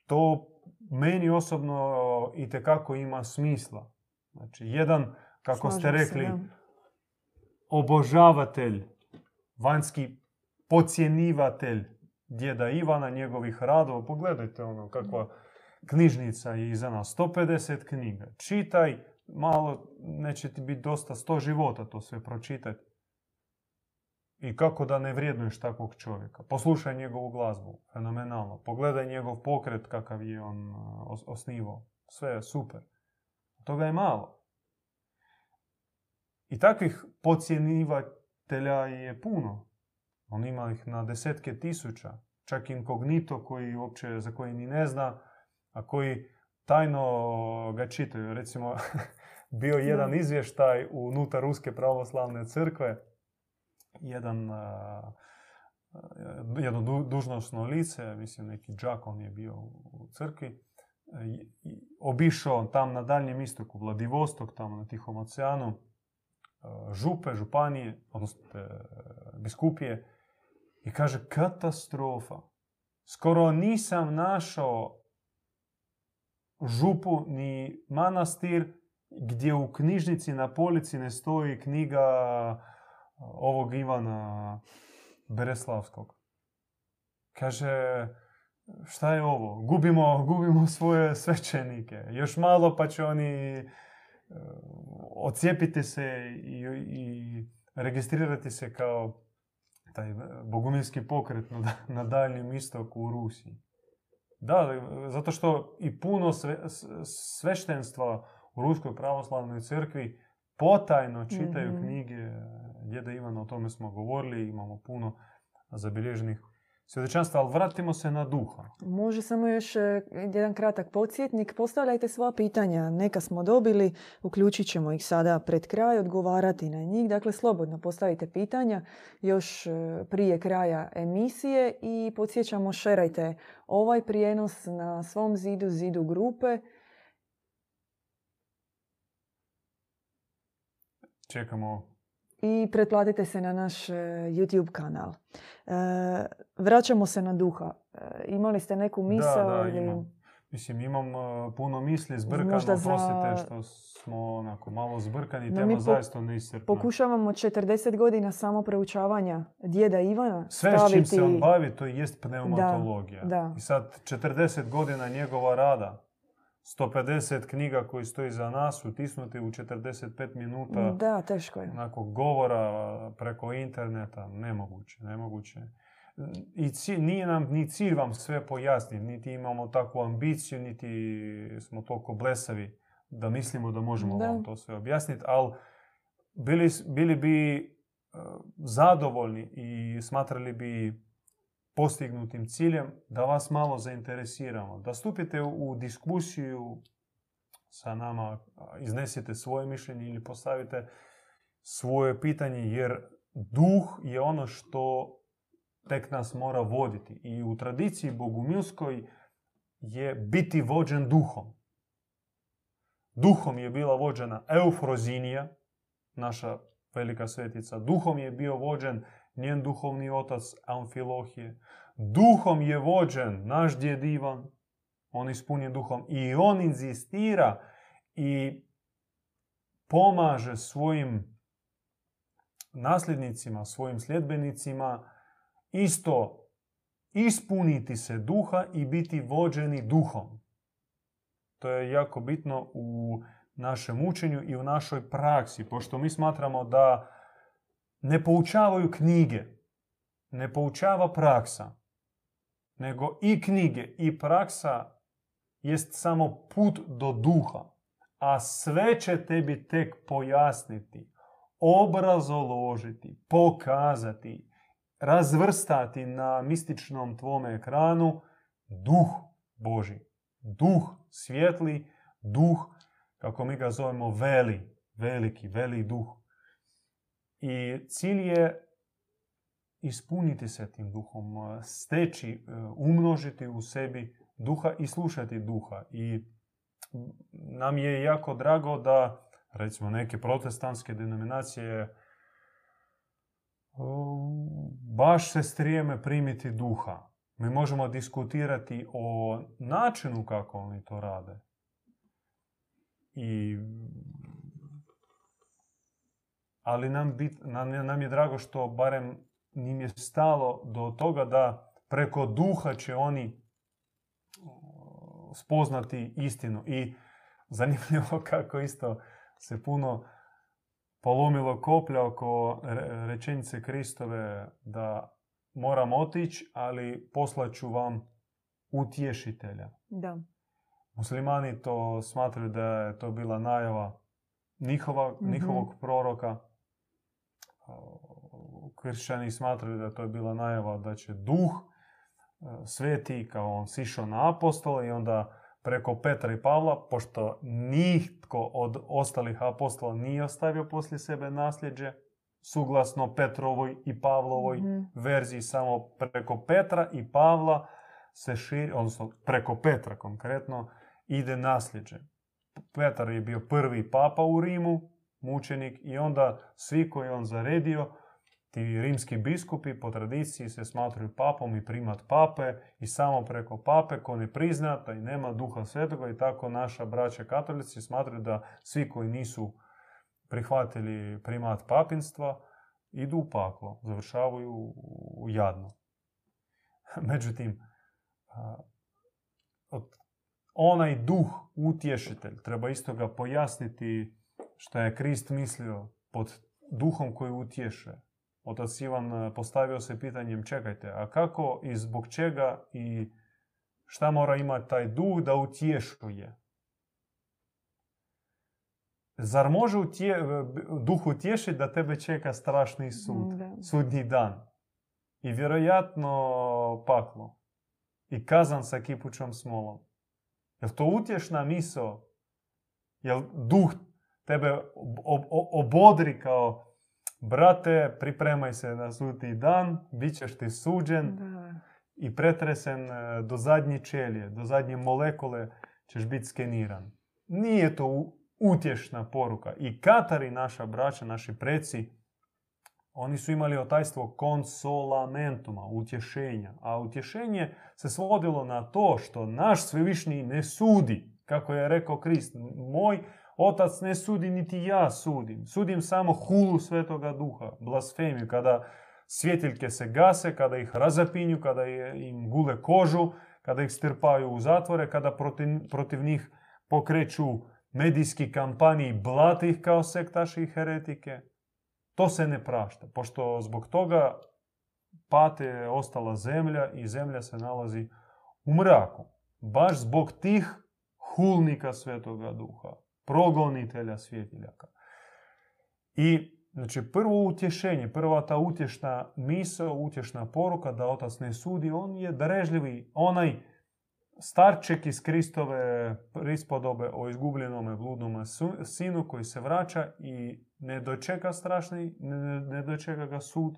to meni osobno i tekako ima smisla. Znači, jedan, kako ste Slažem se, rekli, da. obožavatelj, vanjski podcjenivatelj djeda Ivana, njegovih radova. Pogledajte ono, kakva knjižnica je iza nas. 150 knjiga. Čitaj, malo, neće ti biti dosta, 100 života to sve pročitati. I kako da ne vrijednuješ takvog čovjeka. Poslušaj njegovu glazbu, fenomenalno. Pogledaj njegov pokret kakav je on uh, os- osnivao. Sve je super. Toga je malo. I takvih podcjenivatelja je puno. On ima ih na desetke tisuća. Čak inkognito koji uopće, za koji ni ne zna, a koji tajno ga čitaju. Recimo, bio je jedan Da. izvještaj unutar Ruske pravoslavne crkve. Jedan, jedno du- dužnosno lice, mislim neki džakon je bio u crkvi, e, obišao tam na Daljnjem istoku, Vladivostok, tamo na Tihom oceanu, e, župe, županije, odnosno te, biskupije, i kaže katastrofa. Skoro nisam našao župu ni manastir gdje u knjižnici na polici ne stoji knjiga ovog Ivana Bereslavskog. Kaže, šta je ovo? Gubimo, gubimo svoje svećenike. Još malo pa će oni e, ocijepiti se i, i registrirati se kao taj bogumilski pokret na, na Daljnjem istoku u Rusiji. Da, zato što i puno sve, sveštenstva u Ruskoj pravoslavnoj crkvi potajno čitaju Mhm. knjige djeda Ivana, o tome smo govorili, imamo puno zabilježenih svjedočanstva, ali vratimo se na duha. Može samo još e, jedan kratak podsjetnik. Postavljajte sva pitanja. Neka smo dobili, uključit ćemo ih sada pred kraj, odgovarati na njih. Dakle, slobodno postavite pitanja još e, prije kraja emisije i podsjećamo, šerajte ovaj prijenos na svom zidu, zidu grupe. Čekamo i pretplatite se na naš e, YouTube kanal. E, vraćamo se na duha. E, imali ste neku misao da, ili... imam. Mislim, imam uh, puno misli zbrkano, za- oprostite što smo onako malo zbrkani, No, tema po- zaista neiscrpna. Pokušavamo 40 godina samo preučavanja djeda Ivana Sve s čim se on bavi, to jest pneumatologija. da. I sad 40 godina njegova rada, 150 knjiga koji stoji za nas, utisnuti u 45 minuta Da, teško je. onako govora preko interneta, nemoguće, nemoguće. I cilj, nije nam ni cilj vam sve pojasniti, niti imamo takvu ambiciju, niti smo toliko blesavi da mislimo da možemo Da. vam to sve objasniti, ali bili, bili bi e, zadovoljni i smatrali bi postignutim ciljem da vas malo zainteresiramo, da stupite u, diskusiju sa nama, a, iznesete svoje mišljenje ili postavite svoje pitanje, jer duh je ono što tek nas mora voditi. I u tradiciji bogumilskoj je biti vođen duhom. Duhom je bila vođena Eufrozinija, naša velika svetica. Duhom je bio vođen njen duhovni otac Amfilohije. Duhom je vođen naš djed Ivan, on ispunjen duhom. I on inzistira i pomaže svojim nasljednicima, svojim sljedbenicima isto ispuniti se duha i biti vođeni duhom. To je jako bitno u našem učenju i u našoj praksi, pošto mi smatramo da ne poučavaju knjige, ne poučava praksa, nego i knjige i praksa jest samo put do duha, a sve će tebi tek pojasniti, obrazoložiti, pokazati, razvrstati na mističnom tvome ekranu duh Boži, duh svjetli, duh, kako mi ga zovemo, veli, veliki, veli duh. I cilj je ispuniti se tim duhom, steći, umnožiti u sebi duha i slušati duha. I nam je jako drago da, recimo, neke protestantske denominacije baš se strijeme primiti duha. Mi možemo diskutirati o načinu kako oni to rade. I ali nam, bit, nam, nam je drago što barem njim je stalo do toga da preko duha će oni spoznati istinu. I zanimljivo kako isto se puno polomilo koplja oko rečenice Kristove da moram otići, ali poslaću vam utješitelja. Da. Muslimani to smatraju da je to bila najava njihova, Mhm. njihovog proroka. Kršćani smatraju da to je bila najava da će duh e, sveti kao on sišao na apostole i onda preko Petra i Pavla, pošto nitko od ostalih apostola nije ostavio poslije sebe nasljeđe, suglasno Petrovoj i Pavlovoj Mhm. verziji samo preko Petra i Pavla se širi, odnosno preko Petra konkretno, ide nasljeđe. Petar je bio prvi papa u Rimu, mučenik, i onda svi koji on zaredio, ti rimski biskupi po tradiciji se smatruju papom i primat pape i samo preko pape ko ne prizna i nema duha svetoga i tako naša braća katolici smatraju da svi koji nisu prihvatili primat papinstva idu u paklo, završavaju u jadno. Međutim, onaj duh utješitelj, treba isto ga pojasniti što je Krist mislio pod duhom koji utješe. Otac Ivan e, postavio se pitanjem, čekajte, a kako i zbog čega i šta mora imati taj duh da utješuje? Zar može utje, duh utješiti da tebe čeka strašni sud, Da. sudnji dan? I vjerojatno paklo. I kazan sa kipućom smolom. Jel to utješna misao? Jel duh tebe ob- ob- obodri kao brate, pripremaj se na sudnji dan, bit ćeš ti suđen Da. i pretresen e, do zadnje čelije, do zadnje molekule ćeš biti skeniran. Nije to utješna poruka. I Katari, naša braća, naši preci, oni su imali otajstvo konsolamentuma, utješenja. A utješenje se svodilo na to što naš svevišnji ne sudi. Kako je rekao Krist, moj otac ne sudi, niti ja sudim. Sudim samo hulu svetoga duha, blasfemiju, kada svjetiljke se gase, kada ih razapinju, kada im gule kožu, kada ih strpaju u zatvore, kada protiv, protiv njih pokreću medijski kampanji i blate ih kao sektaši i heretike. To se ne prašta, pošto zbog toga pate je ostala zemlja i zemlja se nalazi u mraku. Baš zbog tih hulnika Svetoga Duha, progonitelja svjetiljaka. I znači, prvo utješenje, prva ta utješna misao, utješna poruka da otac ne sudi, on je darežljivi, onaj starček iz Kristove prispodobe o izgubljenome bludnome su- sinu koji se vraća i ne dočeka strašni, ne, dočeka ga sud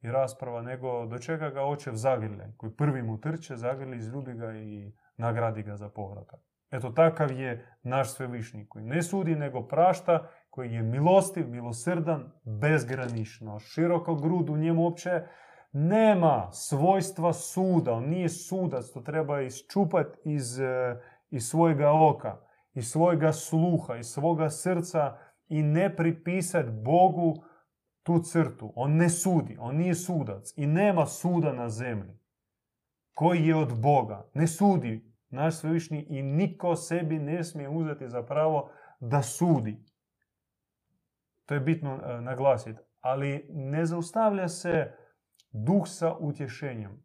i rasprava, nego dočeka ga očev zagrlje, koji prvi mu trče, zagrli, izljubi ga i nagradi ga za povratak. Eto, takav je naš svevišnji, koji ne sudi, nego prašta, koji je milostiv, milosrdan, bezgranično, široko grud, u njemu uopće nema svojstva suda, on nije sudac, to treba isčupati iz, eh, iz svojega oka, iz svojega sluha, iz svoga srca i ne pripisati Bogu tu crtu. On ne sudi, on nije sudac i nema suda na zemlji koji je od Boga. Ne sudi naš svevišnji i niko sebi ne smije uzeti za pravo da sudi. To je bitno e, naglasiti. Ali ne zaustavlja se duh sa utješenjem.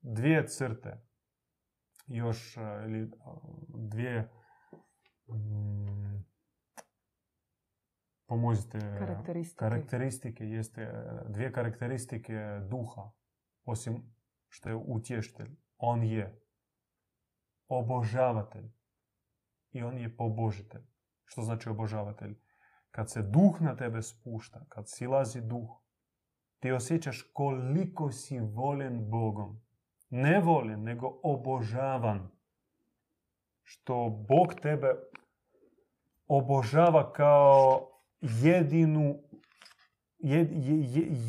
Dvije crte. Još e, ili e, dvije mm, pomozite Karakteristike. karakteristike jeste dvije karakteristike duha osim što je utještelj on je obožavatelj. I on je pobožitelj. Što znači obožavatelj? Kad se duh na tebe spušta kad silazi duh ti osjećaš koliko si voljen Bogom. Ne voljen nego obožavan. Što Bog tebe obožava kao jedinu, jed,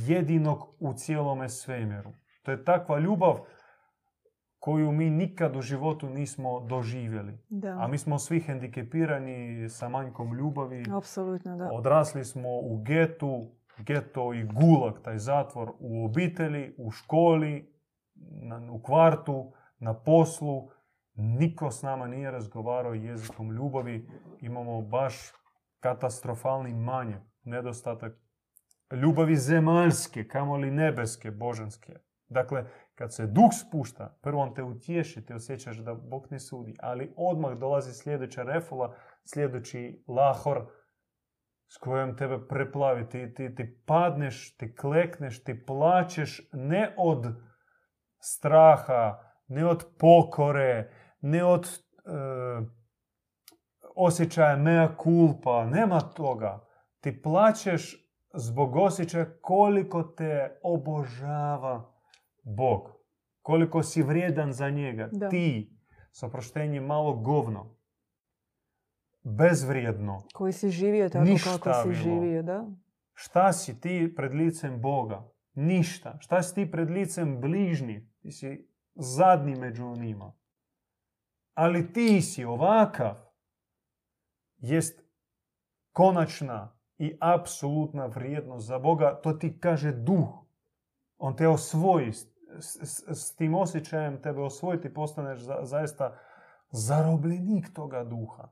jedinog u cijelome svemiru. To je takva ljubav koju mi nikad u životu nismo doživjeli. Da. A mi smo svi hendikepirani sa manjkom ljubavi. Apsolutno, da. Odrasli smo u getu, geto i gulag, taj zatvor u obitelji, u školi, na, u kvartu, na poslu. Niko s nama nije razgovarao jezikom ljubavi. Imamo baš katastrofalni manjak, nedostatak ljubavi zemaljske, kamoli nebeske, božanske. Dakle, kad se duh spušta, prvo on te utješi, te osjećaš da Bog ne sudi, ali odmah dolazi sljedeća refula, sljedeći lahor s kojom tebe preplavi. Ti, ti, ti padneš, ti klekneš, ti plaćeš ne od straha, ne od pokore, ne od e, osjećaja mea culpa, nema toga. Ti plaćeš zbog osjećaja koliko te obožava Bog. Koliko si vrijedan za njega. Da. Ti, s oproštenjem malo govno. Bezvrijedno. Koji si živio tako Ništa kako si živio, da? Šta si ti pred licem Boga? Ništa. Šta si ti pred licem bližnji? Ti si zadnji među njima. Ali ti si ovakav. Jest konačna i apsolutna vrijednost za Boga. To ti kaže duh. On te osvoji. S, s- s tim osjećajem tebe osvojiti postaneš za- zaista zarobljenik toga duha.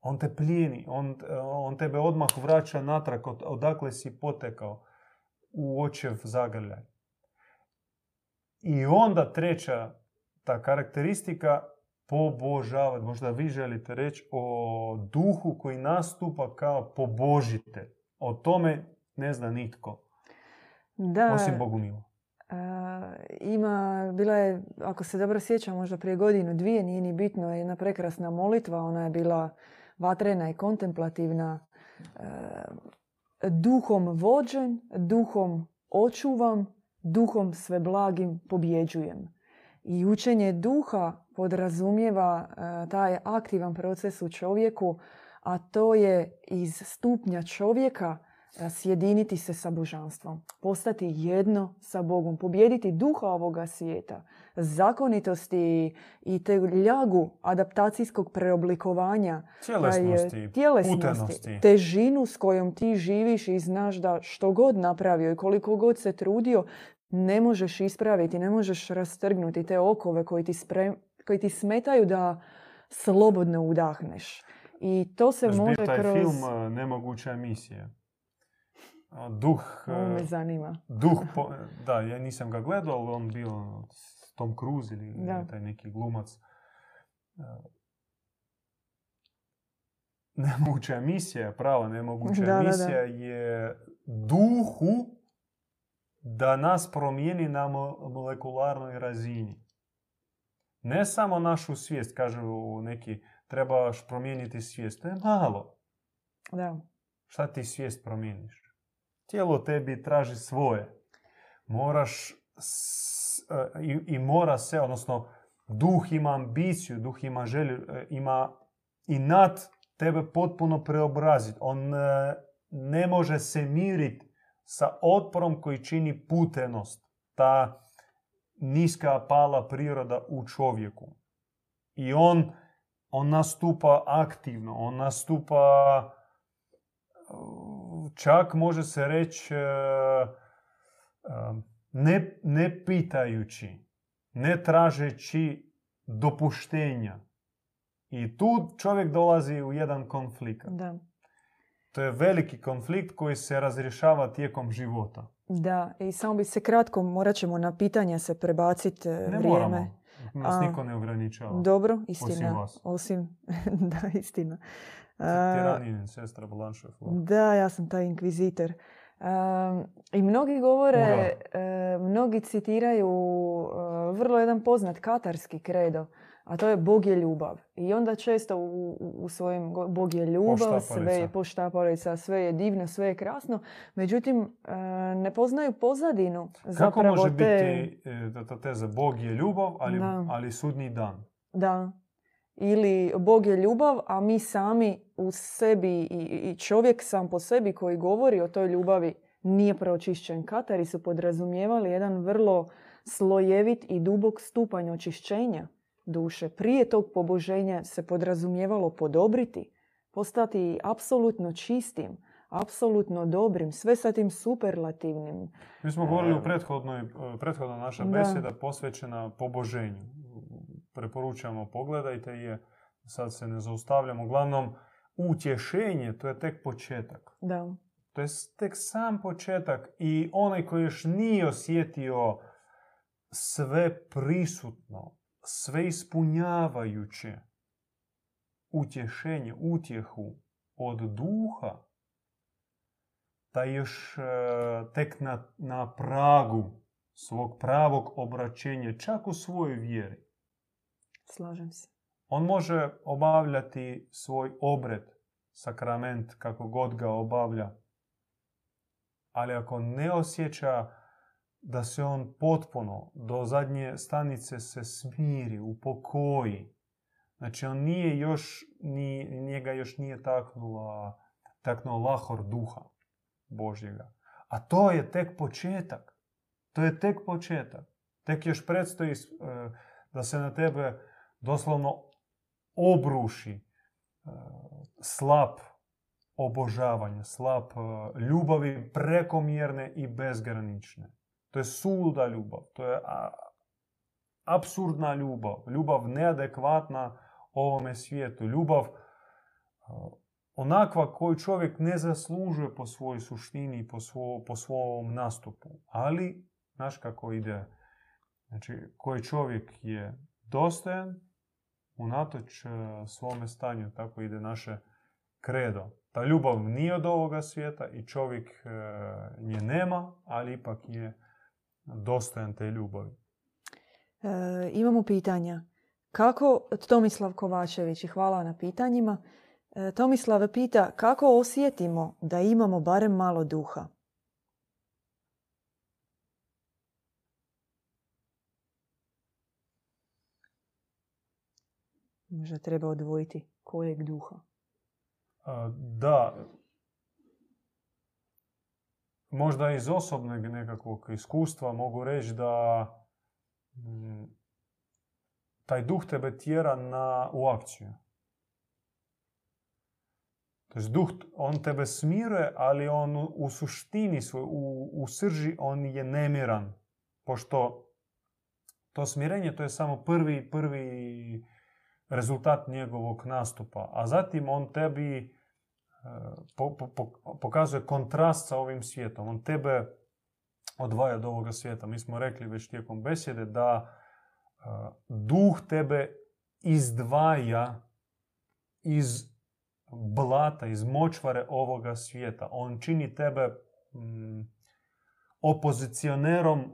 On te plijeni, on, on tebe odmah vraća natrag od, odakle si potekao u očev zagrljaj. I onda treća ta karakteristika pobožavati. Možda vi želite reći o duhu koji nastupa kao pobožitelj. O tome ne zna nitko, Da, osim Bogumila. e, ima, bila je, ako se dobro sjećam, možda prije godinu, dvije, nije ni bitno, jedna prekrasna molitva, ona je bila vatrena i kontemplativna, e, duhom vođen, duhom očuvam, duhom sve blagim pobjeđujem. I učenje duha podrazumijeva taj aktivan proces u čovjeku, a to je iz stupnja čovjeka sjediniti se sa božanstvom, postati jedno sa Bogom, pobijediti duha ovoga svijeta, zakonitosti i te ljagu adaptacijskog preoblikovanja, Tjelesnosti, e, tjelesnosti, težinu s kojom ti živiš i znaš da što god napravio i koliko god se trudio, ne možeš ispraviti, ne možeš rastrgnuti te okove koji ti, spre- koji ti smetaju da slobodno udahneš. I to se bio može taj kroz... film uh, Nemoguća misija. A, Duh, Ovo me uh, zanima. duh po- da, ja nisam ga gledao, ali on bio ono, Tom Cruise ili Da. taj neki glumac. Uh, Nemoguća misija, prava nemoguća Da, da, da. misija je duhu da nas promijeni na mo- molekularnoj razini. Ne samo našu svijest, kažu neki, trebaš promijeniti svijest. To je malo. Da. Šta ti svijest promijeniš? Tijelo tebi traži svoje. Moraš s- e, i, i mora se, odnosno duh ima ambiciju, duh ima želju, e, ima i nad tebe potpuno preobraziti. On e, ne može se miriti sa otporom koji čini putenost. Ta niska pala priroda u čovjeku. I on on nastupa aktivno, on nastupa čak može se reći ne, ne pitajući, ne tražeći dopuštenja. I tu čovjek dolazi u jedan konflikt. Da. To je veliki konflikt koji se razrješava tijekom života. Da, i samo bi se kratko, morat ćemo na pitanja se prebaciti e, ne vrijeme. Moramo. Nas niko ne ograničava. Dobro, istina. Osim vas. Osim, da, istina. Tiranin, sestra Da, ja sam taj inkvizitor. I mnogi govore, e, mnogi citiraju e, vrlo jedan poznat katarski kredo, a to je Bog je ljubav. I onda često u, u svojim Bog je ljubav, sve je poštapalica, sve je divno, sve je krasno. Međutim, e, ne poznaju pozadinu. Kako može te... biti ta teza Bog je ljubav, ali, ali sudni dan? Da. Ili Bog je ljubav, a mi sami u sebi i čovjek sam po sebi koji govori o toj ljubavi nije pročišćen. Katari su podrazumijevali jedan vrlo slojevit i dubok stupanj očišćenja duše. Prije tog poboženja se podrazumijevalo podobriti, postati apsolutno čistim, apsolutno dobrim, sve sa tim superlativnim. Mi smo govorili u prethodnoj, prethodna naša beseda posvećena poboženju. Preporučamo, pogledajte je, sad se ne zaustavljamo. Uglavnom, utješenje, to je tek početak. Da. To je tek sam početak i onaj koji još nije osjetio sve prisutno, sve ispunjavajuće utješenje, utjehu od duha, da još e, tek na, na pragu svog pravog obraćenja, čak u svojoj vjeri. Slažem se. On može obavljati svoj obred, sakrament, kako god ga obavlja. Ali ako ne osjeća da se on potpuno do zadnje stanice se smiri, upokoji, znači on nije još, ni, njega još nije taknula, taknuo lahor duha Božjega. A to je tek početak. To je tek početak. Tek još predstoji e, da se na tebe doslovno obruši e, slab obožavanja, slab e, ljubavi prekomjerne i bezgranične. To je suluda ljubav, to je apsurdna ljubav, ljubav neadekvatna ovome svijetu, ljubav e, onakva koju čovjek ne zaslužuje po svojoj suštini i po, po svom nastupu. Ali, znaš kako ide, znači koji čovjek je dostojan, unatoč e, svome stanju, tako ide naše kredo. Ta ljubav nije od ovoga svijeta i čovjek e, nje nema, ali ipak je dostojan te ljubavi. E, imamo pitanja. Kako, Tomislav Kovačević, i hvala na pitanjima. Tomislav pita kako osjetimo da imamo barem malo duha? Možda treba odvojiti kojeg duha. Da. Možda iz osobnog nekakvog iskustva mogu reći da mm, taj duh tebe tjera na, u akciju. To duh, on tebe smiruje, ali on u, suštini, svoj, u, u srži, on je nemiran. Pošto to smirenje, to je samo prvi, prvi rezultat njegovog nastupa. A zatim on tebi e, pokazuje kontrast sa ovim svijetom. On tebe odvaja od ovoga svijeta. Mi smo rekli već tijekom besjede da e, duh tebe izdvaja iz blata, iz močvare ovoga svijeta. On čini tebe mm, opozicionerom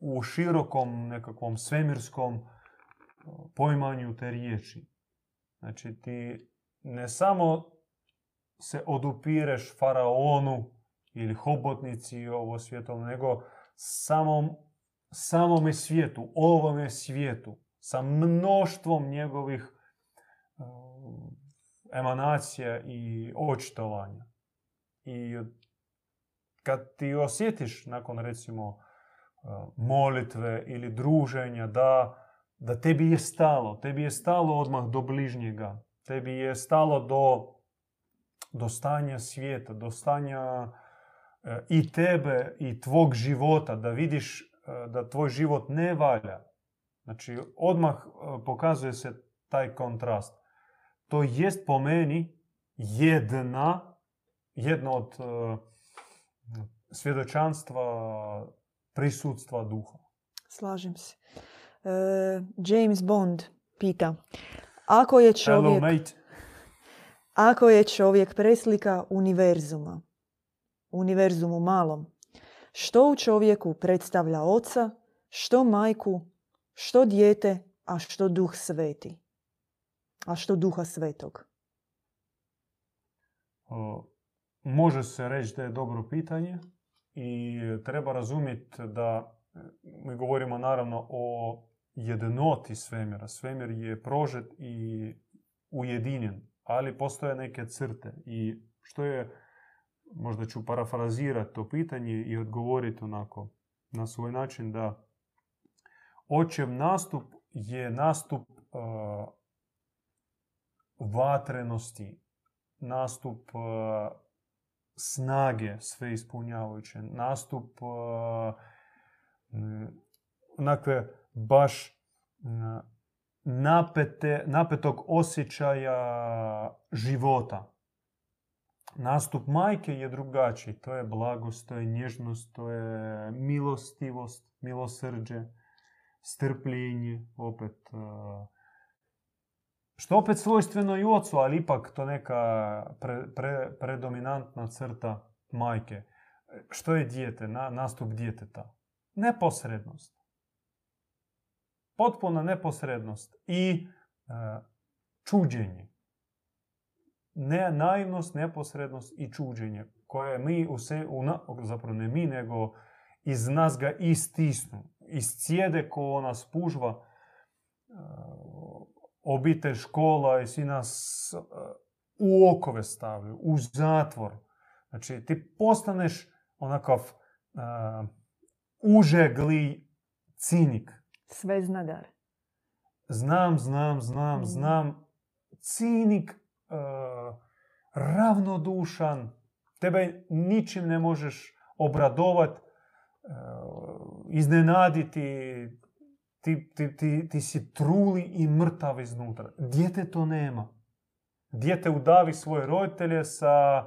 u širokom nekakvom svemirskom poimanju te riječi. Znači ti ne samo se odupireš faraonu ili hobotnici ovo svijetom, nego samom, samome svijetu, ovome svijetu, sa mnoštvom njegovih emanacija i očitovanja. I kad ti osjetiš nakon recimo molitve ili druženja da da tebi je stalo, tebi je stalo odmah do bližnjega, tebi je stalo do, do stanja svijeta, do stanja e, i tebe i tvog života, da vidiš e, da tvoj život ne valja. Znači, odmah e, pokazuje se taj kontrast. To jest po meni jedna, jedno od svjedočanstva prisutstva duha. Slažem se. E, James Bond pita. Ako je čovjek... Hello, mate. Ako je čovjek preslika univerzuma, univerzumu malom, što u čovjeku predstavlja oca, što majku, što dijete, a što duh sveti? A što duha svetog? može se reći da je dobro pitanje i treba razumjeti da mi govorimo naravno o jednoti svemira. Svemir je prožet i ujedinjen, ali postoje neke crte. I što je, možda ću parafrazirati to pitanje i odgovoriti onako na svoj način da očev nastup je nastup uh, vatrenosti, nastup uh, snage sve ispunjavajuće, nastup uh, onakve baš napete, napetog osjećaja života. Nastup majke je drugačiji. To je blagost, to je nježnost, to je milostivost, milosrđe, strpljenje, opet. Što opet svojstveno i ocu, ali ipak to neka pre, predominantna crta majke. Što je dijete, na, nastup djeteta? Neposrednost potpuna neposrednost i e, čuđenje. Ne naivnost, neposrednost i čuđenje koje mi u se, u zapravo ne mi, nego iz nas ga istisnu. Iz cijede ko nas pužva, e, obitelj, škola i svi nas e, u okove stavljaju, u zatvor. Znači, ti postaneš onakav užegli cinik. Sveznadar. Znam, znam, znam, mm. znam. Cinik, uh, ravnodušan. Tebe ničim ne možeš obradovat, uh, iznenaditi. Ti, ti, ti, ti si truli i mrtav iznutra. Dijete to nema. Dijete udavi svoje roditelje sa,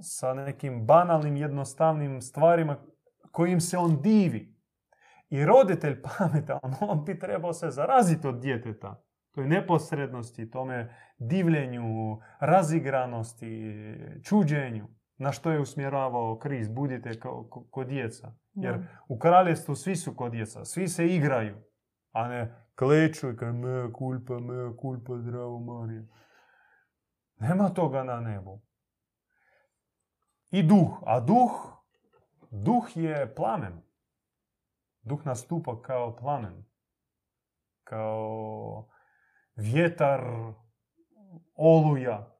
sa nekim banalnim, jednostavnim stvarima kojim se on divi. I roditelj pametan, on bi trebao se zaraziti od djeteta. Toj neposrednosti, tome divljenju, razigranosti, čuđenju. Na što je usmjeravao kriz, budite kod djeca. Jer u kraljestvu svi su kod djeca, svi se igraju. A ne kleću i kaj me kulpa, me kulpa, zdravo Marija. Nema toga na nebu. I duh. A duh, duh je plamen. Duh nastupa kao plamen, kao vjetar, oluja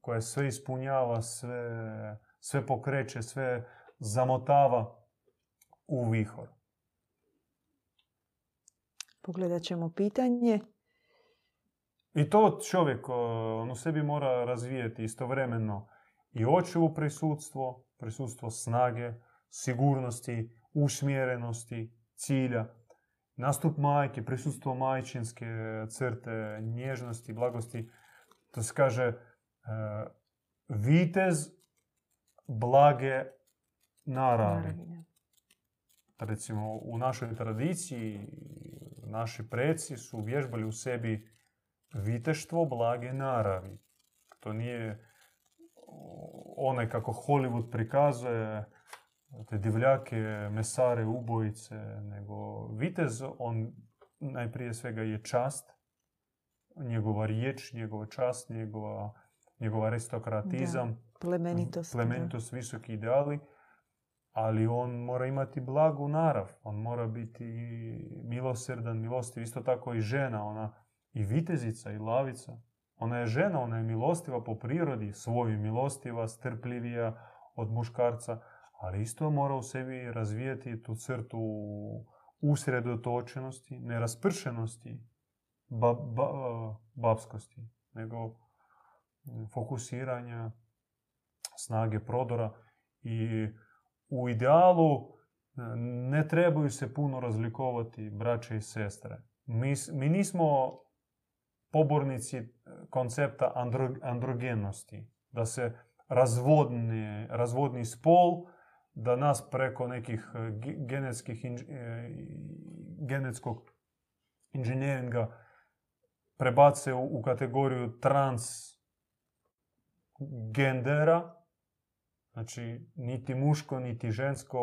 koja sve ispunjava, sve, sve pokreće, sve zamotava u vihor. Pogledat ćemo pitanje. I to čovjek on u sebi mora razvijeti istovremeno i očevo prisutstvo, prisutstvo snage, sigurnosti, usmjerenosti, cilja, nastup majke, prisustvo majčinske crte, nježnosti, blagosti. To se kaže e, vitez blage naravi. Recimo, u našoj tradiciji naši preci su vježbali u sebi viteštvo blage naravi. To nije onaj kako Hollywood prikazuje te divljake, mesare, ubojice, nego vitez, on najprije svega je čast, njegova riječ, njegova čast, njegova, njegov aristokratizam, da, plemenitost, plemenitost visoki ideali, ali on mora imati blagu narav, on mora biti milosrdan, milostiv, isto tako i žena, ona i vitezica i lavica. Ona je žena, ona je milostiva po prirodi, svoju milostiva, strpljivija od muškarca, ali isto mora u sebi razvijati tu crtu usredotočenosti, neraspršenosti, ba, ba, babskosti, nego fokusiranja, snage prodora i u idealu ne trebaju se puno razlikovati braće i sestre. Mi, mi nismo pobornici koncepta andro, androgenosti, da se razvodni, razvodni spol, da nas preko nekih genetskih, genetskog inženjeringa prebace u, u kategoriju trans gendera, znači niti muško, niti žensko,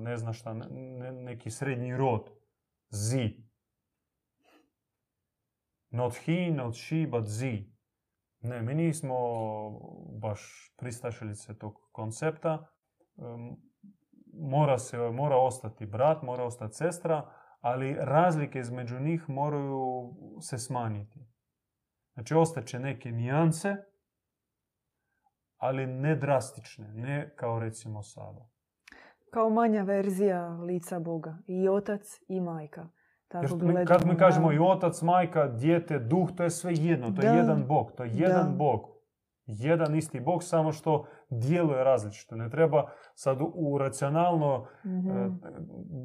ne zna šta, ne, neki srednji rod, Z. Not he, not she, but Z. Ne, mi nismo baš pristašilice tog koncepta. Mora, se, mora ostati brat, mora ostati sestra, ali razlike između njih moraju se smanjiti. Znači, ostaće neke nijanse, ali ne drastične, ne kao recimo sada. Kao manja verzija lica Boga. I otac i majka. Tako mi, kad mi kažemo i otac, majka, dijete, duh, to je sve jedno. To je jedan Bog. To je jedan Bog. Jedan isti Bog, samo što djeluje različito. Ne treba sad u racionalno mm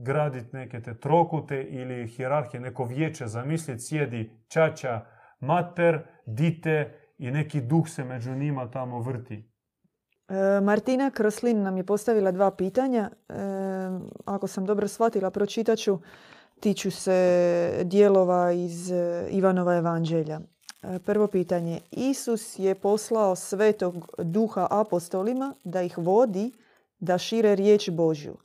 graditi neke te trokute ili hjerarhije, neko vijeće zamisliti, sjedi čača, mater, dite i neki duh se među njima tamo vrti. E, Martina Kroslin nam je postavila dva pitanja. E, ako sam dobro shvatila, pročitat ću. Tiču se dijelova iz e, Ivanova evanđelja. Prvo pitanje. Isus je poslao svetog duha apostolima da ih vodi da šire riječ Božju.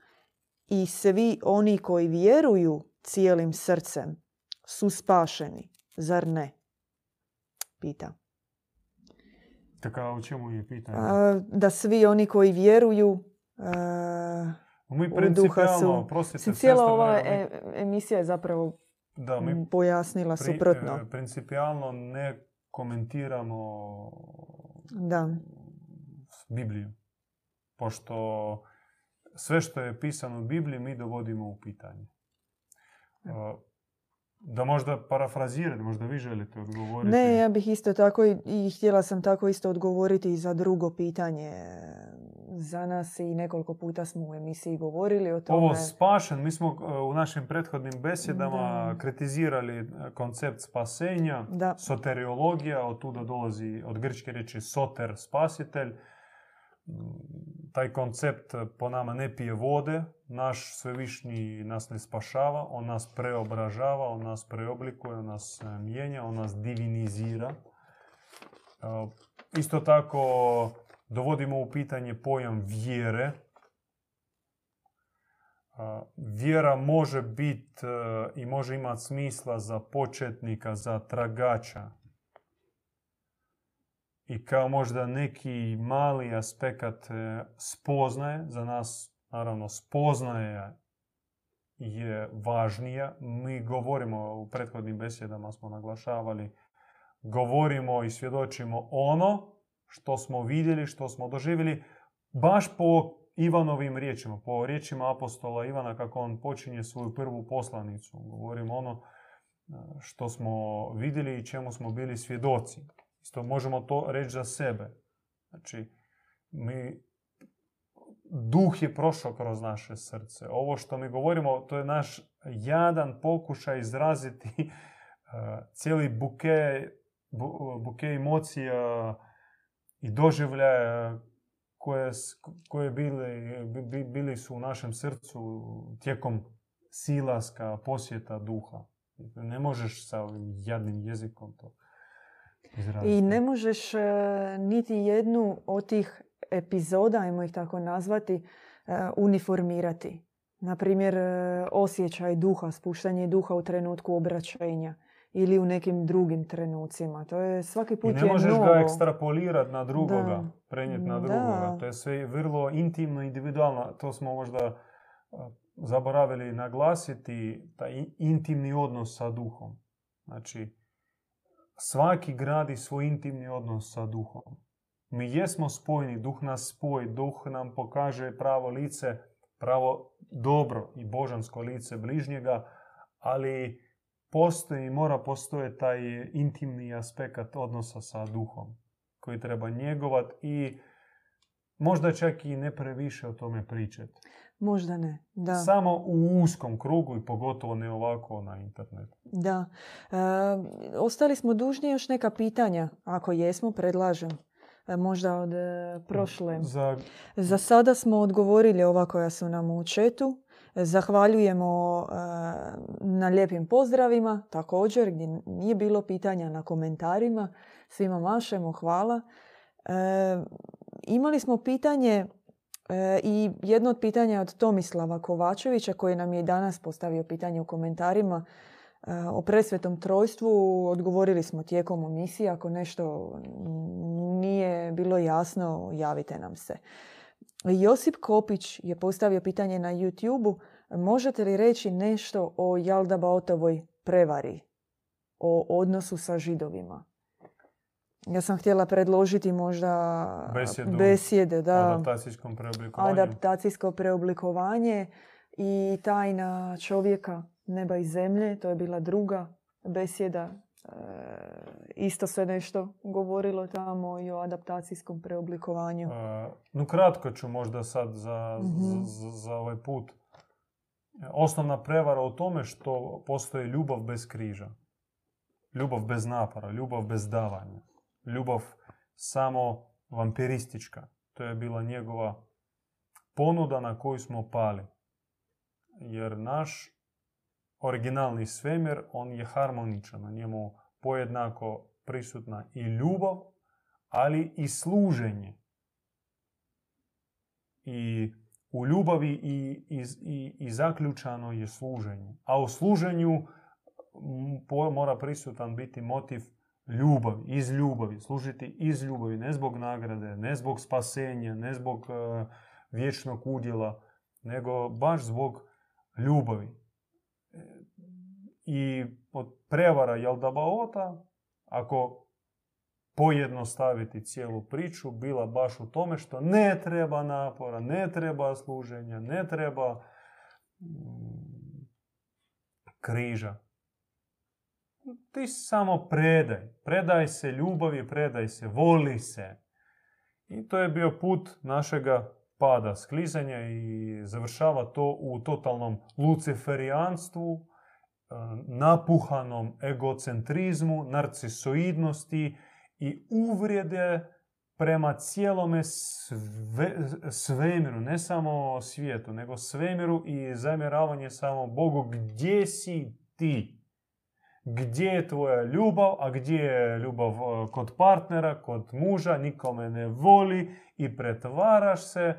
I svi oni koji vjeruju cijelim srcem su spašeni. Zar ne? Pita. Taka u čemu je pitanje? da svi oni koji vjeruju mi principijalno, prosite Cijela ova e, emisija je zapravo da, mi pojasnila suprotno. E, principijalno ne komentiramo da. Bibliju. Pošto sve što je pisano u Bibliji mi dovodimo u pitanje. Da možda parafrazirati, možda vi želite odgovoriti. Ne, ja bih isto tako i, htjela sam tako isto odgovoriti za drugo pitanje za nas i nekoliko puta smo u emisiji govorili o tome. Ovo spašen, mi smo e, u našim prethodnim besjedama kritizirali e, koncept spasenja, da. soteriologija, od tuda dolazi od grčke riječi soter, spasitelj taj koncept po nama ne pije vode, naš svevišnji nas ne spašava, on nas preobražava, on nas preoblikuje, on nas e, mijenja, on nas divinizira. E, isto tako dovodimo u pitanje pojam vjere. E, vjera može biti i može imati smisla za početnika, za tragača, i kao možda neki mali aspekt e, spoznaje, za nas naravno spoznaje je važnija. Mi govorimo, u prethodnim besjedama smo naglašavali, govorimo i svjedočimo ono što smo vidjeli, što smo doživjeli, baš po Ivanovim riječima, po riječima apostola Ivana kako on počinje svoju prvu poslanicu. Govorimo ono e, što smo vidjeli i čemu smo bili svjedoci. Isto možemo to reći za sebe. Znači, mi, duh je prošao kroz naše srce. Ovo što mi govorimo, to je naš jadan pokušaj izraziti uh, cijeli buke, buke emocija i doživljaja koje, koje bili, bili su u našem srcu tijekom silaska, posjeta duha. Ne možeš sa ovim jadnim jezikom to i ne možeš e, niti jednu od tih epizoda, ajmo ih tako nazvati, e, uniformirati. Naprimjer, e, osjećaj duha, spuštanje duha u trenutku obraćenja ili u nekim drugim trenucima. To je svaki put I ne možeš ga ekstrapolirati na drugoga, prenijeti na drugoga. To je sve vrlo intimno, individualno. To smo možda zaboravili naglasiti, taj intimni odnos sa duhom. Znači, svaki gradi svoj intimni odnos sa duhom. Mi jesmo spojni, duh nas spoji, duh nam pokaže pravo lice, pravo dobro i božansko lice bližnjega, ali postoji i mora postojati taj intimni aspekt odnosa sa duhom koji treba njegovat i možda čak i ne previše o tome pričati. Možda ne, da. Samo u uskom krugu i pogotovo ne ovako na internetu. Da. E, ostali smo dužni još neka pitanja. Ako jesmo, predlažem. E, možda od e, prošle. Za... Za sada smo odgovorili ova koja su nam u četu. Zahvaljujemo e, na lijepim pozdravima također gdje nije bilo pitanja na komentarima. Svima mašemo, hvala. Imali smo pitanje i jedno od pitanja od Tomislava Kovačevića koji nam je i danas postavio pitanje u komentarima o presvetom trojstvu. Odgovorili smo tijekom emisije. Ako nešto nije bilo jasno, javite nam se. Josip Kopić je postavio pitanje na youtube Možete li reći nešto o Jaldabaotovoj prevari? O odnosu sa židovima? Ja sam htjela predložiti možda Besjedu, besjede. Da, adaptacijskom preoblikovanju. adaptacijsko preoblikovanje i tajna čovjeka neba i zemlje. To je bila druga besjeda. E, isto se nešto govorilo tamo i o adaptacijskom preoblikovanju. E, no kratko ću možda sad za, Mhm. za, za ovaj put. Osnovna prevara u tome što postoji ljubav bez križa. Ljubav bez napora, ljubav bez davanja. Ljubav samo vampiristička. To je bila njegova ponuda na koju smo pali. Jer naš originalni svemir, on je harmoničan. Na njemu pojednako prisutna i ljubav, ali i služenje. I u ljubavi i, i, i, i zaključano je služenje. A u služenju m, po- mora prisutan biti motiv ljubavi, iz ljubavi, služiti iz ljubavi, ne zbog nagrade, ne zbog spasenja, ne zbog e, vječnog udjela, nego baš zbog ljubavi. I od prevara Jaldabaota, ako pojednostaviti cijelu priču, bila baš u tome što ne treba napora, ne treba služenja, ne treba mm, križa. Ti samo predaj. Predaj se ljubavi, predaj se, voli se. I to je bio put našega pada, sklizanja i završava to u totalnom luciferijanstvu, napuhanom egocentrizmu, narcisoidnosti i uvrede prema cijelome sve, svemiru, ne samo svijetu, nego svemiru i zamjeravanje samo Bogu gdje si ti? Gdje je tvoja ljubav, a gdje je ljubav e, kod partnera, kod muža, nikome ne voli i pretvaraš se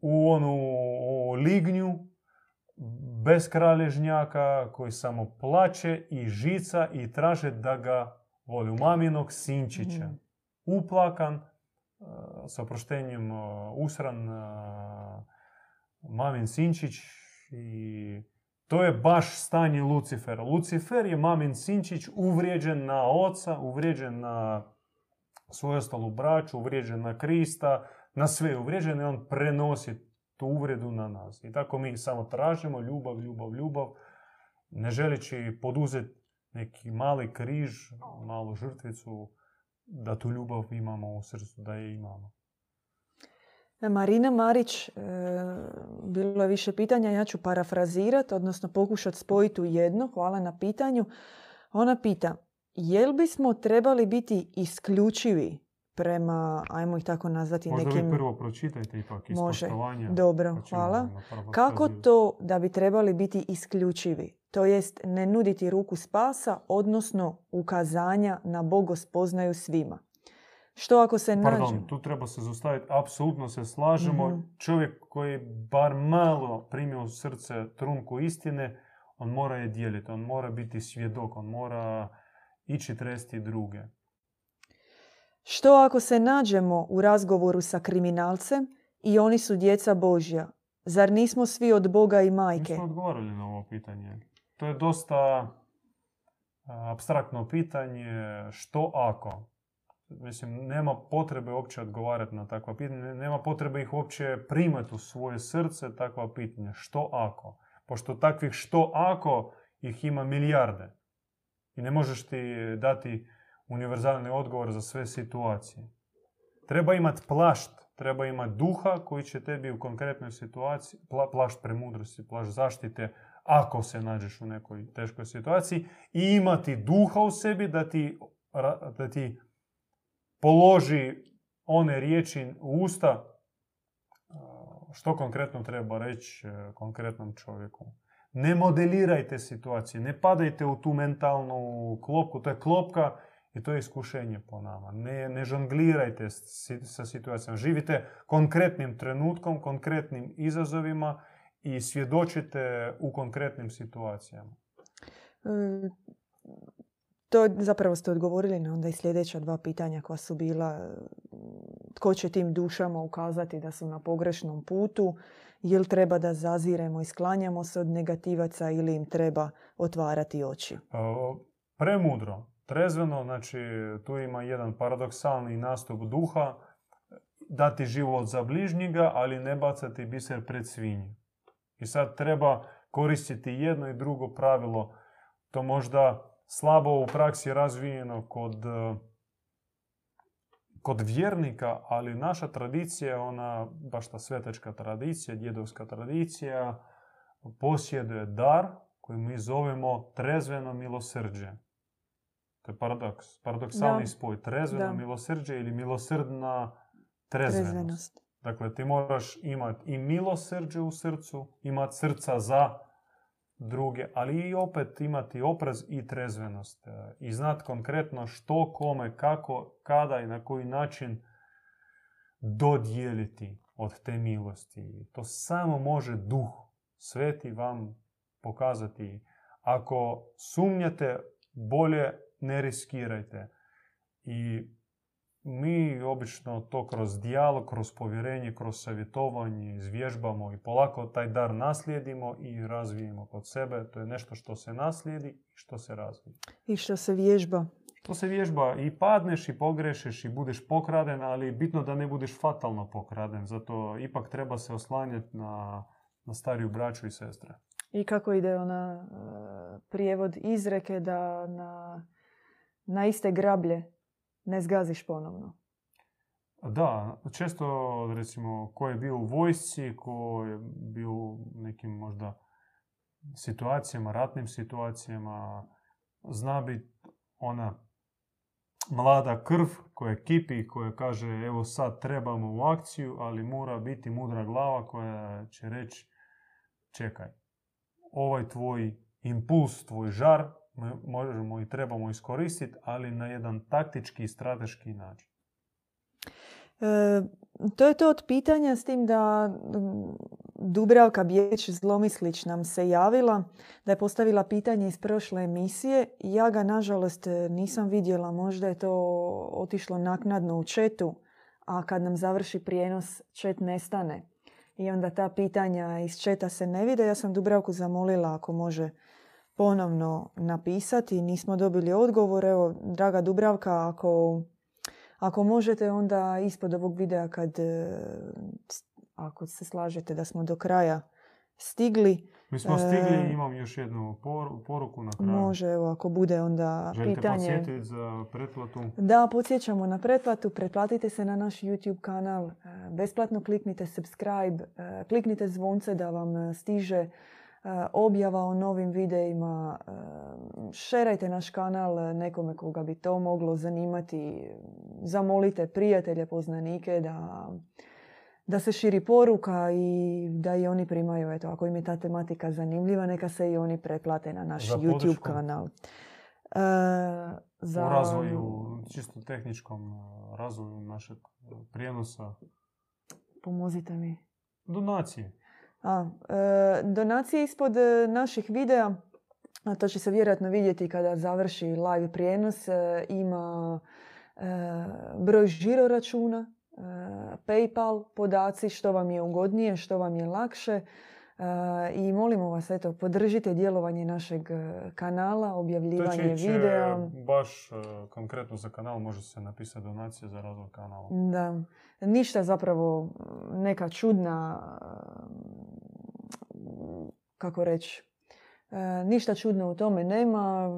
u onu u lignju bez kralježnjaka koji samo plaće i žica i traže da ga voli. U maminog sinčića. Mhm. Uplakan, e, s oproštenjem e, usran e, mamin sinčić i to je baš stanje Lucifera. Lucifer je mamin sinčić uvrijeđen na oca, uvrijeđen na svoju ostalu braću, uvrijeđen na Krista, na sve uvrijeđen i on prenosi tu uvredu na nas. I tako mi samo tražimo ljubav, ljubav, ljubav, ne želeći poduzeti neki mali križ, malu žrtvicu, da tu ljubav imamo u srcu, da je imamo. Marina Marić, e, bilo je više pitanja, ja ću parafrazirati, odnosno pokušati spojiti u jedno. Hvala na pitanju. Ona pita, jel bismo trebali biti isključivi prema, ajmo ih tako nazvati, Možda nekim... vi prvo pročitajte ipak iz Može. poštovanja, Dobro, pa hvala. Kako to da bi trebali biti isključivi? To jest ne nuditi ruku spasa, odnosno ukazanja na bogospoznaju svima. Što ako se nađe? Pardon, tu treba se zaustaviti. Apsolutno se slažemo. Mhm. Čovjek koji bar malo primio u srce trunku istine, on mora je dijeliti, on mora biti svjedok, on mora ići tresti druge. Što ako se nađemo u razgovoru sa kriminalcem i oni su djeca Božja? Zar nismo svi od Boga i majke? Nismo odgovorili na ovo pitanje. To je dosta a, abstraktno pitanje. Što ako? mislim, nema potrebe uopće odgovarati na takva pitanja, nema potrebe ih uopće primati u svoje srce takva pitanja. Što ako? Pošto takvih što ako ih ima milijarde. I ne možeš ti dati univerzalni odgovor za sve situacije. Treba imati plašt, treba imati duha koji će tebi u konkretnoj situaciji, pla, plašt premudrosti, plašt zaštite, ako se nađeš u nekoj teškoj situaciji, i imati duha u sebi da ti, da ti položi one riječi u usta što konkretno treba reći e, konkretnom čovjeku. Ne modelirajte situacije, ne padajte u tu mentalnu klopku, to je klopka i to je iskušenje po nama. Ne, ne žonglirajte sa situacijama. Živite konkretnim trenutkom, konkretnim izazovima i svjedočite u konkretnim situacijama. E, to zapravo ste odgovorili na onda i sljedeća dva pitanja koja su bila tko će tim dušama ukazati da su na pogrešnom putu, jel treba da zaziremo i sklanjamo se od negativaca ili im treba otvarati oči? Premudro, trezveno, znači tu ima jedan paradoksalni nastup duha, dati život za bližnjega, ali ne bacati biser pred svinje. I sad treba koristiti jedno i drugo pravilo. To možda slabo u praksi razvijeno kod, e, kod vjernika, ali naša tradicija, ona baš ta svetačka tradicija, djedovska tradicija, posjeduje dar koji mi zovemo trezveno milosrđe. To je paradoks, paradoksalni spoj. Trezveno da. milosrđe ili milosrdna trezvenost. trezvenost. Dakle, ti moraš imati i milosrđe u srcu, imati srca za druge, ali i opet imati oprez i trezvenost. E, I znat konkretno što, kome, kako, kada i na koji način dodijeliti od te milosti. To samo može duh sveti vam pokazati. Ako sumnjate, bolje ne riskirajte. I mi obično to kroz dijalog, kroz povjerenje, kroz savjetovanje izvježbamo i polako taj dar naslijedimo i razvijemo kod sebe. To je nešto što se naslijedi i što se razvije. I što se vježba. To se vježba i padneš i pogrešeš i budeš pokraden, ali bitno da ne budeš fatalno pokraden. Zato ipak treba se oslanjati na, na stariju braću i sestre. I kako ide ona e, prijevod izreke da na, na iste grablje ne zgaziš ponovno. Da, često recimo ko je bio u vojsci, ko je bio u nekim možda situacijama, ratnim situacijama, zna biti ona mlada krv koja kipi, koja kaže evo sad trebamo u akciju, ali mora biti mudra glava koja će reći čekaj, ovaj tvoj impuls, tvoj žar možemo i trebamo iskoristiti, ali na jedan taktički i strateški način. E, to je to od pitanja s tim da Dubravka Bijeć Zlomislić nam se javila da je postavila pitanje iz prošle emisije. Ja ga nažalost nisam vidjela, možda je to otišlo naknadno u četu, a kad nam završi prijenos čet nestane. I onda ta pitanja iz četa se ne vide. Ja sam Dubravku zamolila ako može ponovno napisati. Nismo dobili odgovor. Evo, draga Dubravka, ako, ako možete onda ispod ovog videa kad e, ako se slažete da smo do kraja stigli. Mi smo stigli i e, imam još jednu poruku na kraju. Može, evo, ako bude onda Želite pitanje. Želite za pretplatu? Da, podsjećamo na pretplatu. Pretplatite se na naš YouTube kanal. E, besplatno kliknite subscribe. Kliknite zvonce da vam stiže objava o novim videima. Eh, šerajte naš kanal nekome koga bi to moglo zanimati. Zamolite prijatelje, poznanike da, da se širi poruka i da i oni primaju, eto, ako im je ta tematika zanimljiva, neka se i oni pretplate na naš YouTube kanal. E, za... U razvoju, čisto tehničkom razvoju našeg prijenosa. Pomozite mi. Donacije. A, e, donacije ispod e, naših videa, a to će se vjerojatno vidjeti kada završi live prijenos, e, ima e, broj žiro računa, e, PayPal, podaci, što vam je ugodnije, što vam je lakše. I molimo vas, eto, podržite djelovanje našeg e, kanala, objavljivanje to videa. baš e, konkretno za kanal može se napisati donacije za razvoj kanala. Da. Ništa zapravo neka čudna, kako reći, ništa čudno u tome nema.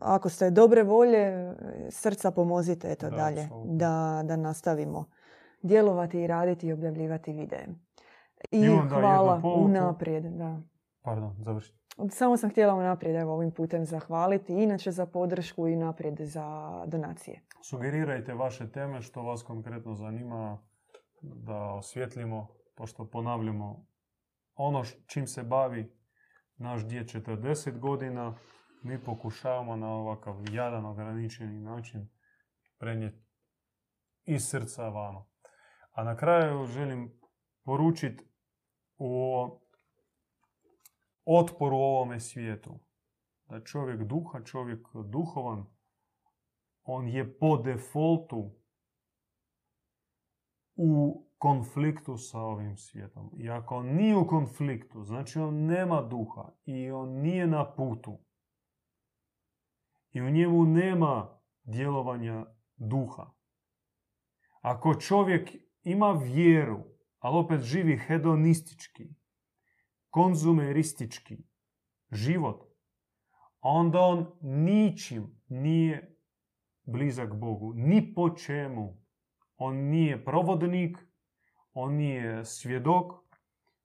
Ako ste dobre volje, srca pomozite eto dalje da, da nastavimo djelovati i raditi i objavljivati videe. I hvala unaprijed. Da. Pardon, završi. Samo sam htjela unaprijed evo, ovim putem zahvaliti. Inače za podršku i naprijed za donacije. Sugerirajte vaše teme što vas konkretno zanima da osvjetlimo, pošto ponavljamo ono čim se bavi naš djed 40 godina, mi pokušavamo na ovakav jadan ograničeni način prenijeti iz srca vama. A na kraju želim poručiti o otporu ovome svijetu. Da čovjek duha, čovjek duhovan, on je po defaultu u konfliktu sa ovim svijetom. I ako nije u konfliktu, znači on nema duha i on nije na putu. I u njemu nema djelovanja duha. Ako čovjek ima vjeru, ali opet živi hedonistički, konzumeristički život, onda on ničim nije blizak Bogu, ni po čemu. On nije provodnik, on nije svjedok,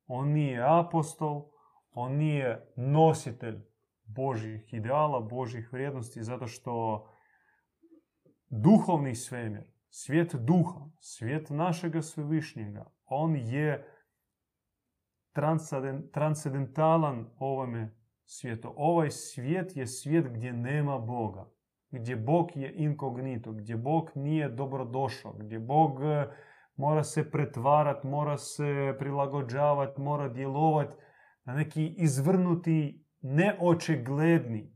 on nije apostol, on nije nositelj Božih ideala, Božih vrijednosti, zato što duhovni svemir, svijet duha, svijet našega svevišnjega, on je transcendentalan ovome svijetu. Ovaj svijet je svijet gdje nema Boga, gdje Bog je inkognito, gdje Bog nije dobrodošao, gdje Bog mora se pretvarat, mora se prilagođavat, mora djelovat na neki izvrnuti, neočegledni,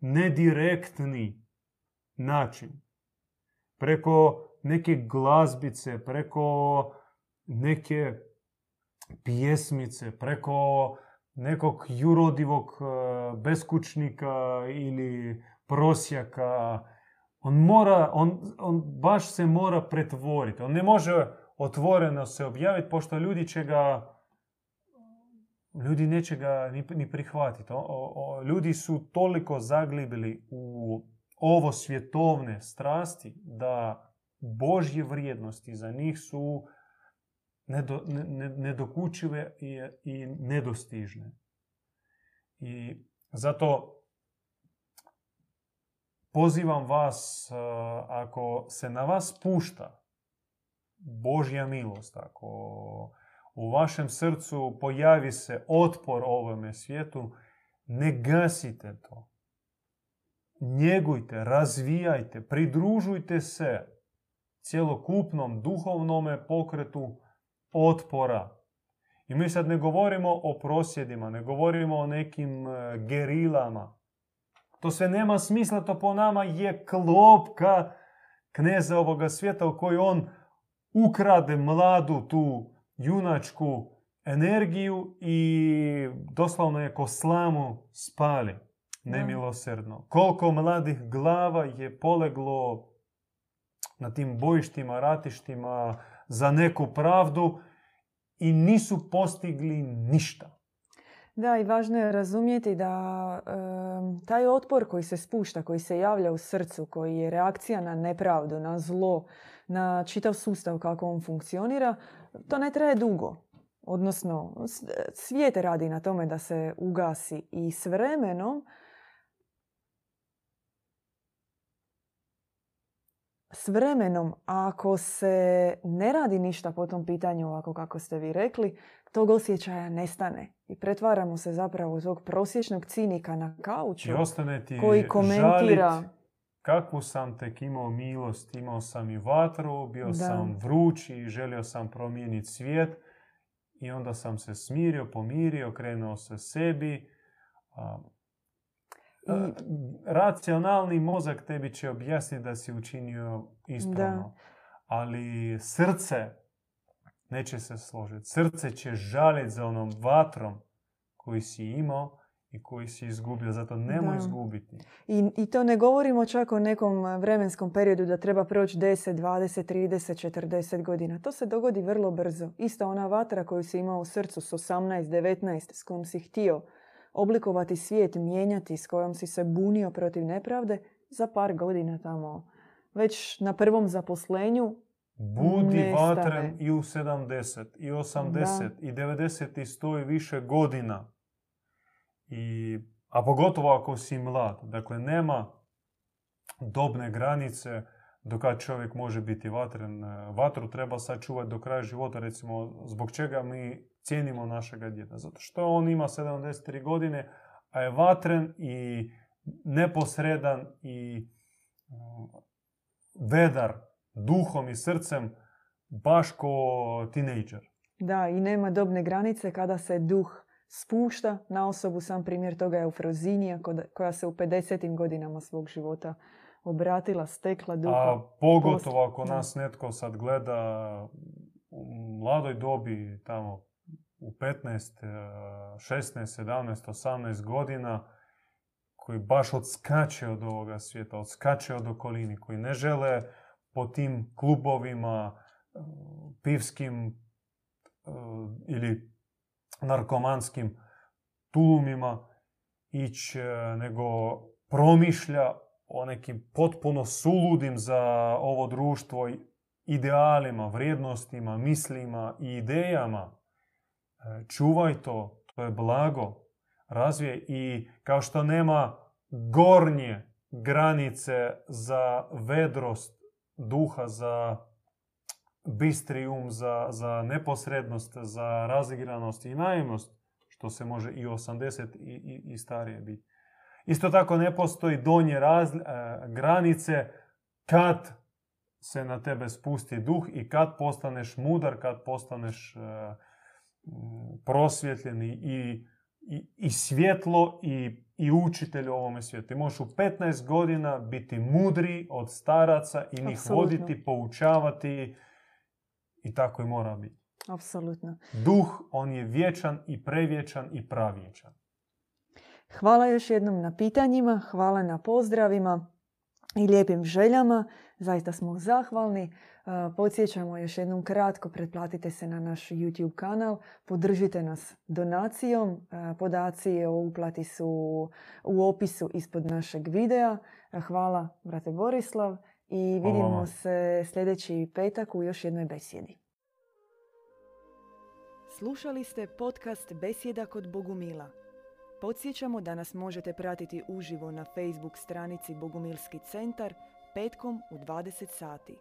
nedirektni način. Preko neke glazbice, preko neke pjesmice, preko nekog jurodivog e, beskućnika ili prosjaka, on mora, on, on baš se mora pretvoriti. On ne može otvoreno se objaviti, pošto ljudi će ga ljudi neće ga ni, ni prihvatiti. O, ljudi su toliko zaglibili u ovo svjetovne strasti da Božje vrijednosti za njih su nedo, ne, nedokučive i, i nedostižne. I zato pozivam vas, e, ako se na vas pušta Božja milost, ako u vašem srcu pojavi se otpor ovome svijetu, ne gasite to. Njegujte, razvijajte, pridružujte se cjelokupnom duhovnome pokretu otpora. I mi sad ne govorimo o prosjedima, ne govorimo o nekim e, gerilama, to sve nema smisla, to po nama je klopka kneza ovoga svijeta u kojoj on ukrade mladu tu junačku energiju i doslovno je ko slamu spali nemilosrdno. Koliko mladih glava je poleglo na tim bojištima, ratištima za neku pravdu i nisu postigli ništa. Da, i važno je razumjeti da taj otpor koji se spušta, koji se javlja u srcu, koji je reakcija na nepravdu, na zlo, na čitav sustav kako on funkcionira, to ne traje dugo. Odnosno, svijet radi na tome da se ugasi i s vremenom s vremenom, ako se ne radi ništa po tom pitanju, ovako kako ste vi rekli, tog osjećaja nestane. I pretvaramo se zapravo u tog prosječnog cinika na kauču I koji komentira... kakvu sam tek imao milost, imao sam i vatru, bio sam vrući i želio sam promijeniti svijet. I onda sam se smirio, pomirio, krenuo se sebi. I... Racionalni mozak tebi će objasniti da si učinio ispravno. Ali srce neće se složiti. Srce će žaliti za onom vatrom koji si imao i koji si izgubio. Zato nemoj izgubiti. I, I to ne govorimo čak o nekom vremenskom periodu da treba proći 10, 20, 30, 40 godina. To se dogodi vrlo brzo. Isto ona vatra koju si imao u srcu s 18, 19, s kojom si htio oblikovati svijet, mijenjati, s kojom si se bunio protiv nepravde, za par godina tamo već na prvom zaposlenju Budi vatren i u 70, i 80, i 90 i 100 i više godina. I, a pogotovo ako si mlad. Dakle, nema dobne granice do kada čovjek može biti vatren. Vatru treba sačuvati do kraja života, recimo, zbog čega mi cijenimo našega djeta. Zato što on ima 73 godine, a je vatren i neposredan i vedar duhom i srcem baš ko tinejdžer. Da, i nema dobne granice kada se duh spušta na osobu. Sam primjer toga je Eufrozinija koja se u 50. godinama svog života obratila, stekla duha. A pogotovo ako nas netko sad gleda u mladoj dobi, tamo u 15, 16, 17, 18 godina, koji baš odskače od ovoga svijeta, odskače od okolini, koji ne žele po tim klubovima, e, pivskim e, ili narkomanskim tulumima ići, e, nego promišlja o nekim potpuno suludim za ovo društvo idealima, vrijednostima, mislima i idejama. Čuvaj to, to je blago. Razvije i kao što nema gornje granice za vedrost duha, za bistri um, za, za neposrednost, za razigranost i naivnost, što se može i 80 i, i, i starije biti. Isto tako ne postoji donje raz, e, granice kad se na tebe spusti duh i kad postaneš mudar, kad postaneš e, prosvjetljeni i, i, i svjetlo i i učitelj u ovome svijetu. Ti možeš u 15 godina biti mudri od staraca i njih voditi, poučavati i tako i mora biti. Apsolutno. Duh, on je vječan i prevječan i pravječan. Hvala još jednom na pitanjima, hvala na pozdravima i lijepim željama. Zaista smo zahvalni. Podsjećamo još jednom kratko, pretplatite se na naš YouTube kanal, podržite nas donacijom. Podaci o uplati su u opisu ispod našeg videa. Hvala, brate Borislav, i vidimo se sljedeći petak u još jednoj besjedi. Slušali ste podcast Besjeda kod Bogumila. Podsjećamo da nas možete pratiti uživo na Facebook stranici Bogumilski centar petkom u 20 sati.